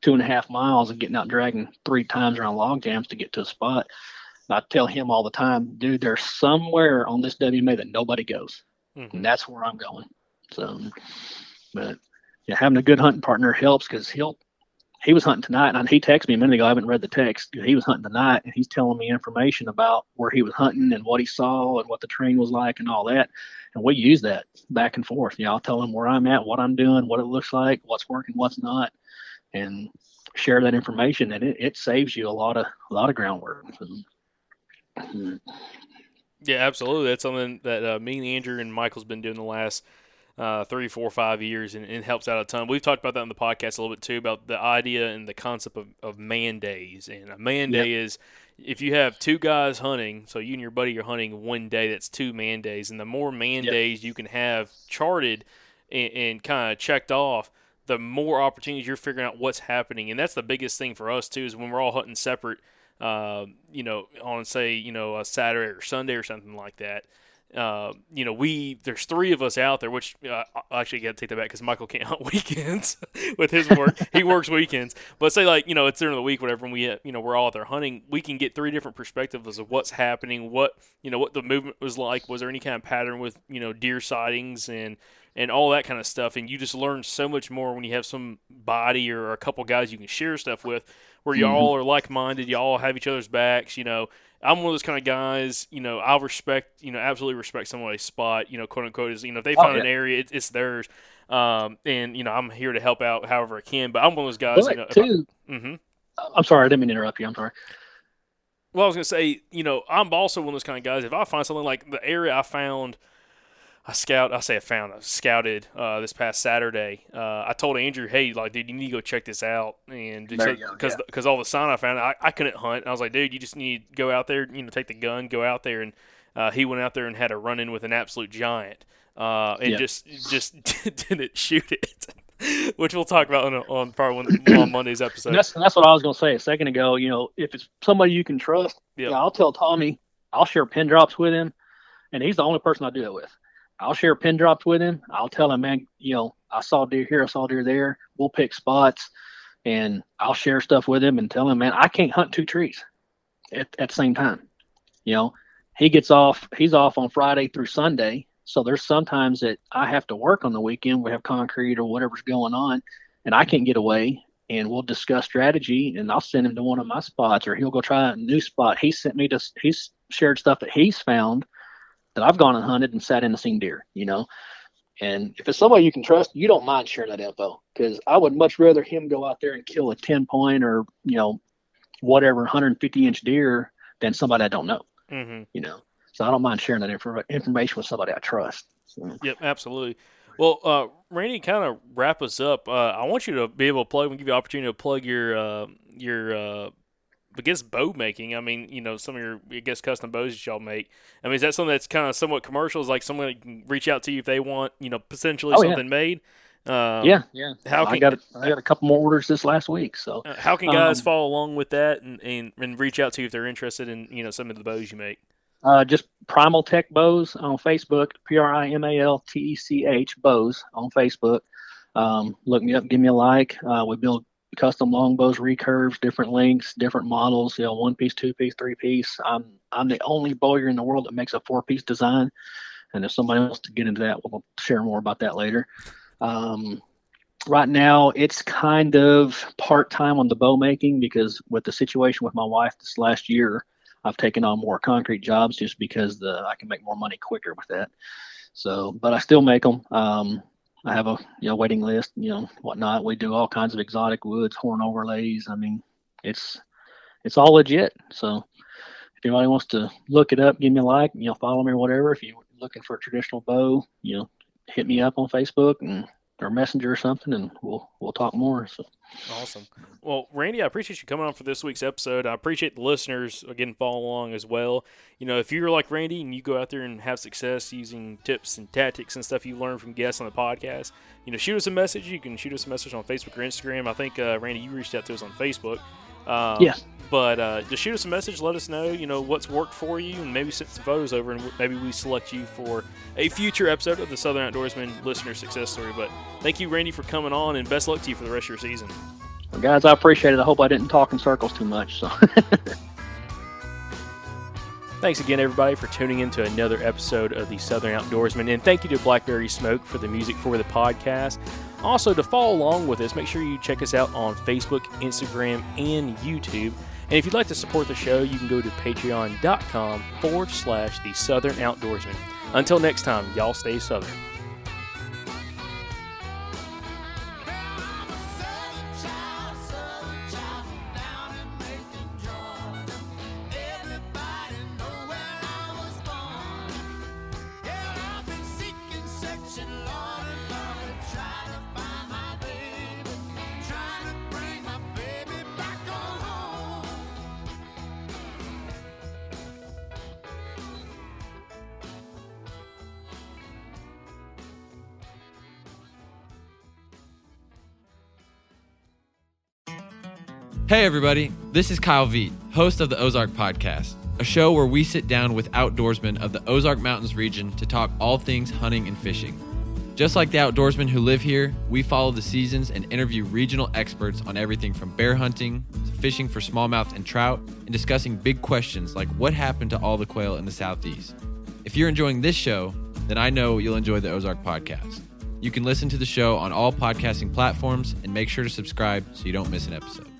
Speaker 5: two and a half miles and getting out and dragging three times around log jams to get to a spot? I tell him all the time, dude, there's somewhere on this WMA that nobody goes
Speaker 1: Mhm.
Speaker 5: and that's where I'm going. So, but yeah, having a good hunting partner helps because he'll he was hunting tonight, and he texted me a minute ago. I haven't read the text. He was hunting tonight, and he's telling me information about where he was hunting and what he saw and what the terrain was like and all that. And we use that back and forth. You I'll tell him where I'm at, what I'm doing, what it looks like, what's working, what's not, and share that information. And it, it saves you a lot of a lot of groundwork.
Speaker 1: Yeah, absolutely. That's something that uh, me and Andrew and Michael's been doing the last uh, three, four, five years, and it helps out a ton. We've talked about that in the podcast a little bit too about the idea and the concept of, of man days. And a man
Speaker 5: Yep.
Speaker 1: day is if you have two guys hunting, so you and your buddy are hunting one day, that's two man days. And the more man
Speaker 5: Yep.
Speaker 1: days you can have charted and, and kind of checked off, the more opportunities you're figuring out what's happening. And that's the biggest thing for us too is when we're all hunting separate. Uh, you know, on say you know a Saturday or Sunday or something like that. Uh, you know, we there's three of us out there, which uh, I actually got to take that back because Michael can't hunt weekends with his work. he works weekends, but say like you know it's during the week, whatever. When we uh, you know we're all out there hunting, we can get three different perspectives of what's happening, what you know what the movement was like. Was there any kind of pattern with you know deer sightings and and all that kind of stuff? And you just learn so much more when you have some body or a couple guys you can share stuff with, where y'all are like minded, y'all have each other's backs. You know, I'm one of those kind of guys. You know, I'll respect, you know, absolutely respect somebody's spot. You know, quote unquote is you know if they
Speaker 5: Oh,
Speaker 1: find an area, it, it's theirs. Um, and you know, I'm here to help out however I can. But I'm one of those guys. you know,
Speaker 5: too,
Speaker 1: I, hmm
Speaker 5: I'm sorry, I didn't mean to interrupt you. I'm sorry.
Speaker 1: well, I was gonna say, you know, I'm also one of those kind of guys. If I find something like the area I found, I scout. I say I found. I scouted uh, this past Saturday. Uh, I told Andrew, hey, like, dude, you need to go check this out, and
Speaker 5: go,
Speaker 1: because
Speaker 5: yeah.
Speaker 1: because all the sign I found, I, I couldn't hunt. I was like, dude, you just need to go out there, you know, take the gun, go out there, and uh, he went out there and had a run in with an absolute giant, uh, and
Speaker 5: Yeah.
Speaker 1: just just didn't shoot it. Which we'll talk about on, on probably one, on Monday's episode.
Speaker 5: And that's and that's what I was going to say a second ago. You know, if it's somebody you can trust,
Speaker 1: Yep.
Speaker 5: yeah, I'll tell Tommy. I'll share pin drops with him, and he's the only person I do it with. I'll share pin drops with him. I'll tell him, man, you know, I saw deer here, I saw deer there. We'll pick spots, and I'll share stuff with him and tell him, man, I can't hunt two trees at at the same time. You know, he gets off. He's off on Friday through Sunday. So there's sometimes that I have to work on the weekend. We have concrete or whatever's going on, and I can't get away and we'll discuss strategy and I'll send him to one of my spots or he'll go try a new spot. He sent me to he's shared stuff that he's found that I've gone and hunted and sat in and seen deer, you know. And if it's somebody you can trust, you don't mind sharing that info because I would much rather him go out there and kill a 10 point or, you know, whatever 150 inch deer than somebody I don't know,
Speaker 1: hmm
Speaker 5: you know. So I don't mind sharing that infor- information with somebody I trust. So,
Speaker 1: Yep, absolutely. Well, uh, Randy, kind of wrap us up. Uh, I want you to be able to plug. We give you opportunity to plug your uh, your uh, I guess bow making. I mean, you know, some of your I guess custom bows that y'all make. I mean, is that something that's kind of somewhat commercial? Is like someone can reach out to you if they want, you know, potentially
Speaker 5: Oh, yeah.
Speaker 1: something made. Um,
Speaker 5: yeah, yeah.
Speaker 1: how
Speaker 5: I
Speaker 1: can-
Speaker 5: got I got a couple more orders this last week. So
Speaker 1: uh, How can guys
Speaker 5: Um,
Speaker 1: follow along with that and, and, and reach out to you if they're interested in you know some of the bows you make?
Speaker 5: uh, just Primal Tech Bows on Facebook. P R I M A L T E C H Bows on Facebook. Um, look me up, give me a like. Uh, we build custom longbows, recurves, different lengths, different models. You know, one piece, two piece, three piece. I'm I'm the only bowyer in the world that makes a four piece design. And if somebody wants to get into that, we'll share more about that later. Um, right now, it's kind of part time on the bow making because with the situation with my wife this last year, I've taken on more concrete jobs just because the I can make more money quicker with that. So, but I still make them. Um, I have a you know waiting list, you know whatnot. We do all kinds of exotic woods, horn overlays. I mean, it's it's all legit. So, if anybody wants to look it up, give me a like, you know, follow me or whatever. If you're looking for a traditional bow, you know, hit me up on Facebook and or Messenger or something, and we'll we'll talk more. So,
Speaker 1: Awesome. Well, Randy, I appreciate you coming on for this week's episode. I appreciate the listeners again follow along as well. You know, if you're like Randy and you go out there and have success using tips and tactics and stuff you learn from guests on the podcast, you know, shoot us a message. You can shoot us a message on Facebook or Instagram. I think uh, Randy, you reached out to us on Facebook. Um,
Speaker 5: Yes.
Speaker 1: But uh, just shoot us a message. Let us know, you know, what's worked for you, and maybe send some photos over, and maybe we select you for a future episode of the Southern Outdoorsman listener success story. But thank you, Randy, for coming on, and best luck to you for the rest of your season.
Speaker 5: well, guys, I appreciate it. I hope I didn't talk in circles too much. So.
Speaker 1: Thanks again, everybody, for tuning in to another episode of the Southern Outdoorsman. And thank you to Blackberry Smoke for the music for the podcast. Also, to follow along with us, make sure you check us out on Facebook, Instagram, and YouTube. And if you'd like to support the show, you can go to patreon.com forward slash the Southern Outdoorsman. Until next time, y'all stay Southern.
Speaker 7: Hey, everybody. This is Kyle Veet, host of the Ozark Podcast, a show where we sit down with outdoorsmen of the Ozark Mountains region to talk all things hunting and fishing. Just like the outdoorsmen who live here, we follow the seasons and interview regional experts on everything from bear hunting to fishing for smallmouth and trout and discussing big questions like what happened to all the quail in the southeast. If you're enjoying this show, then I know you'll enjoy the Ozark Podcast. You can listen to the show on all podcasting platforms and make sure to subscribe so you don't miss an episode.